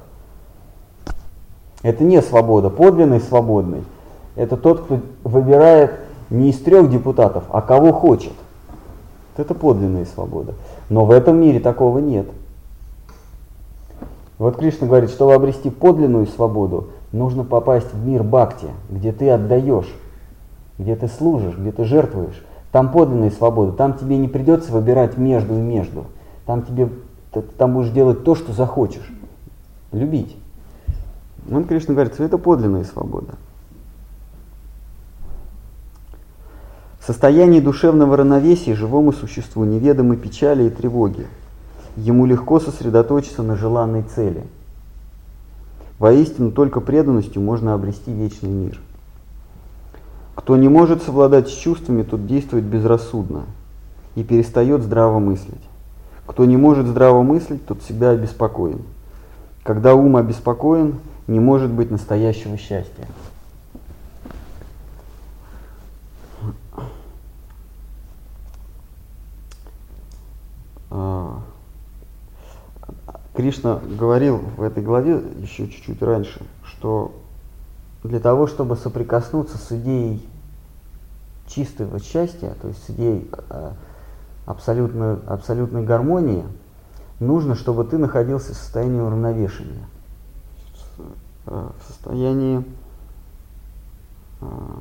Это не свобода, подлинный свободный. Это тот, кто выбирает не из трех депутатов, а кого хочет. Это подлинная свобода. Но в этом мире такого нет. Вот Кришна говорит, чтобы обрести подлинную свободу, нужно попасть в мир бхакти, где ты отдаешь, где ты служишь, где ты жертвуешь. Там подлинная свобода, там тебе не придется выбирать между и между. Там тебе, ты, там будешь делать то, что захочешь. Любить. Он, Кришна говорит, что это подлинная свобода. В состоянии душевного равновесия живому существу неведомы печали и тревоги. Ему легко сосредоточиться на желанной цели. Воистину, только преданностью можно обрести вечный мир. Кто не может совладать с чувствами, тот действует безрассудно и перестает здраво мыслить. Кто не может здраво мыслить, тот всегда обеспокоен. Когда ум обеспокоен, не может быть настоящего счастья. А, Кришна говорил в этой главе еще чуть-чуть раньше, что для того, чтобы соприкоснуться с идеей чистого счастья, то есть идеей а, абсолютной, абсолютной гармонии, нужно, чтобы ты находился в состоянии уравновешения, в состоянии, а,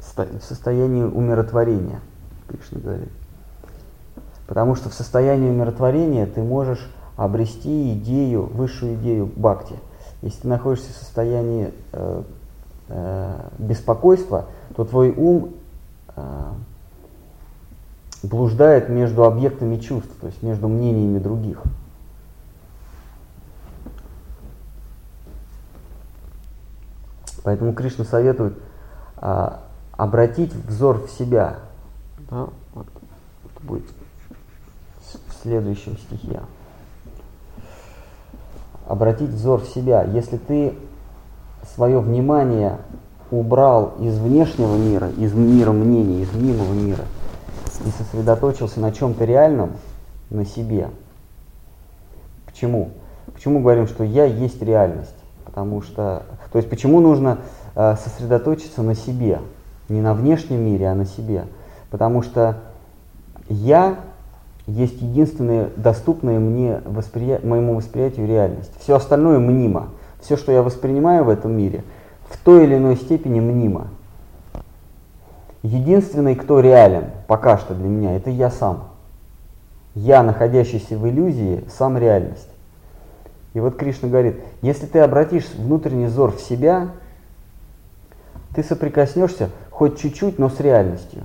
в состоянии умиротворения, Кришна говорит. Потому что в состоянии умиротворения ты можешь обрести идею, высшую идею бхакти. Если ты находишься в состоянии э, э, беспокойства, то твой ум э, блуждает между объектами чувств, то есть между мнениями других. Поэтому Кришна советует а, обратить взор в себя. Да, вот, это будет в следующем стихе. Обратить взор в себя. Если ты свое внимание убрал из внешнего мира, из мира мнений, из мнимого мира, и сосредоточился на чем-то реальном, на себе. Почему? Почему говорим, что я есть реальность? Потому что, то есть почему нужно э, сосредоточиться на себе, не на внешнем мире, а на себе? Потому что я есть единственная доступная мне восприя... моему восприятию реальность. Все остальное мнимо. Все, что я воспринимаю в этом мире, в той или иной степени мнимо. Единственный, кто реален пока что для меня, это я сам. Я, находящийся в иллюзии, сам реальность. И вот Кришна говорит, если ты обратишь внутренний взор в себя, ты соприкоснешься хоть чуть-чуть, но с реальностью.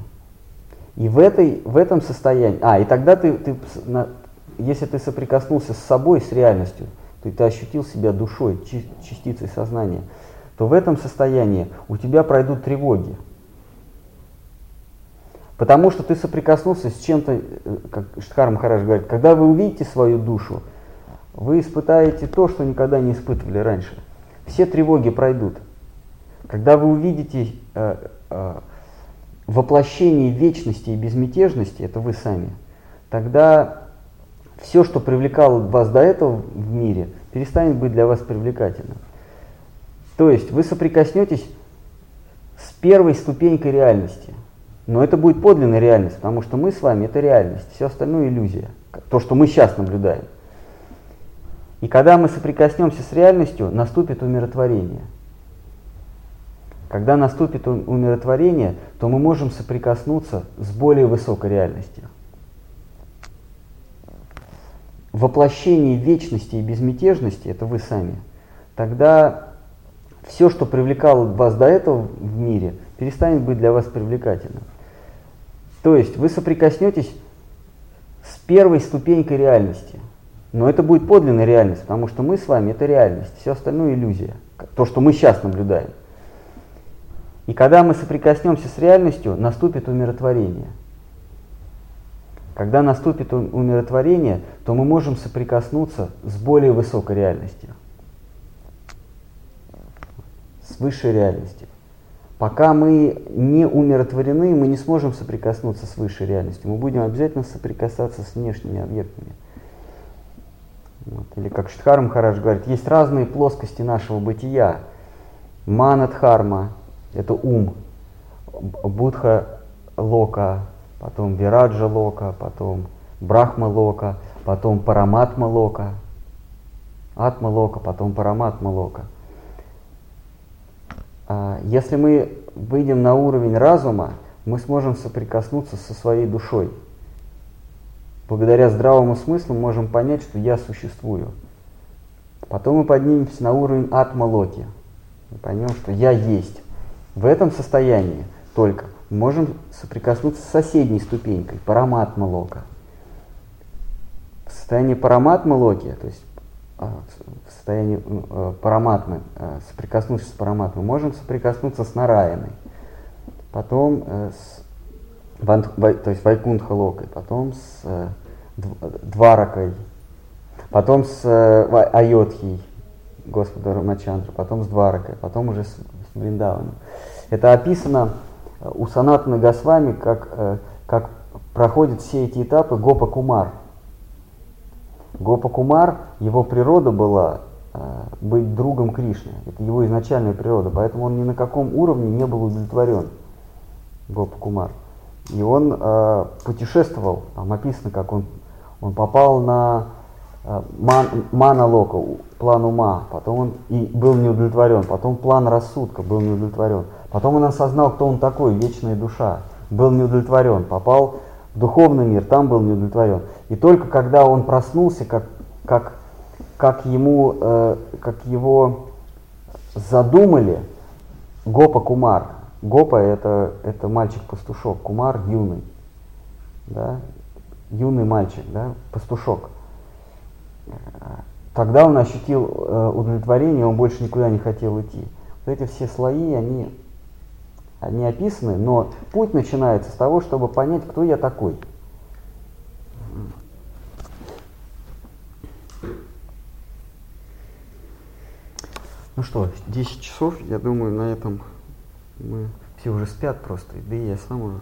И в, этой, в этом состоянии, а, и тогда ты, ты на, если ты соприкоснулся с собой, с реальностью, то ты ощутил себя душой, частицей сознания, то в этом состоянии у тебя пройдут тревоги. Потому что ты соприкоснулся с чем-то, э, как Штхар Махараш говорит, когда вы увидите свою душу, вы испытаете то, что никогда не испытывали раньше. Все тревоги пройдут. Когда вы увидите э, э, воплощение вечности и безмятежности, это вы сами, тогда все, что привлекало вас до этого в мире, перестанет быть для вас привлекательным. То есть вы соприкоснетесь с первой ступенькой реальности. Но это будет подлинная реальность, потому что мы с вами это реальность, все остальное иллюзия. То, что мы сейчас наблюдаем. И когда мы соприкоснемся с реальностью, наступит умиротворение. Когда наступит умиротворение, то мы можем соприкоснуться с более высокой реальностью. Воплощение вечности и безмятежности, это вы сами, тогда все, что привлекало вас до этого в мире, перестанет быть для вас привлекательным. То есть вы соприкоснетесь с первой ступенькой реальности. Но это будет подлинная реальность, потому что мы с вами это реальность, все остальное иллюзия. То, что мы сейчас наблюдаем. И когда мы соприкоснемся с реальностью, наступит умиротворение. Когда наступит умиротворение, то мы можем соприкоснуться с более высокой реальностью, высшей реальностью. Пока мы не умиротворены, мы не сможем соприкоснуться с высшей реальностью. Мы будем обязательно соприкасаться с внешними объектами. Вот. Или как Штхар Махарадж говорит, есть разные плоскости нашего бытия. Манадхарма – это ум, Будха Лока, потом Вираджа Лока, потом Брахма Лока, потом Параматма Лока, Атма Лока, потом Параматма Лока – если мы выйдем на уровень разума, мы сможем соприкоснуться со своей душой. Благодаря здравому смыслу можем понять, что я существую. Потом мы поднимемся на уровень атмалоки. Мы поймем, что я есть. В этом состоянии только можем соприкоснуться с соседней ступенькой, параматмалока. В состоянии параматмалоки, то есть а, состоянии э, параматмы, э, соприкоснувшись с параматмой, можем соприкоснуться с Нараяной, потом э, с ван, то есть Вайкунтха Локой, потом с э, Дваракой, потом с э, Айотхией, Господа Рамачандра, потом с Дваракой, потом уже с, с Бриндаваном. Это описано э, у Санатана Госвами, как, как проходят все эти этапы Гопа Кумар – Гопа Кумар, его природа была быть другом Кришны. Это его изначальная природа, поэтому он ни на каком уровне не был удовлетворен, Гопа Кумар. И он э, путешествовал, там описано, как он, он попал на э, ман, мана лока, план ума, потом он и был не удовлетворен, потом план рассудка был не удовлетворен, потом он осознал, кто он такой, вечная душа, был не удовлетворен, попал в духовный мир, там был не удовлетворен. И только когда он проснулся, как, как, как, ему, э, как его задумали, Гопа Кумар. Гопа это, это мальчик-пастушок, Кумар юный. Да? Юный мальчик, да? пастушок. Тогда он ощутил э, удовлетворение, он больше никуда не хотел идти. Вот эти все слои, они они описаны, но путь начинается с того, чтобы понять, кто я такой. Ну что, 10 часов, я думаю, на этом мы все уже спят просто, да и я сам уже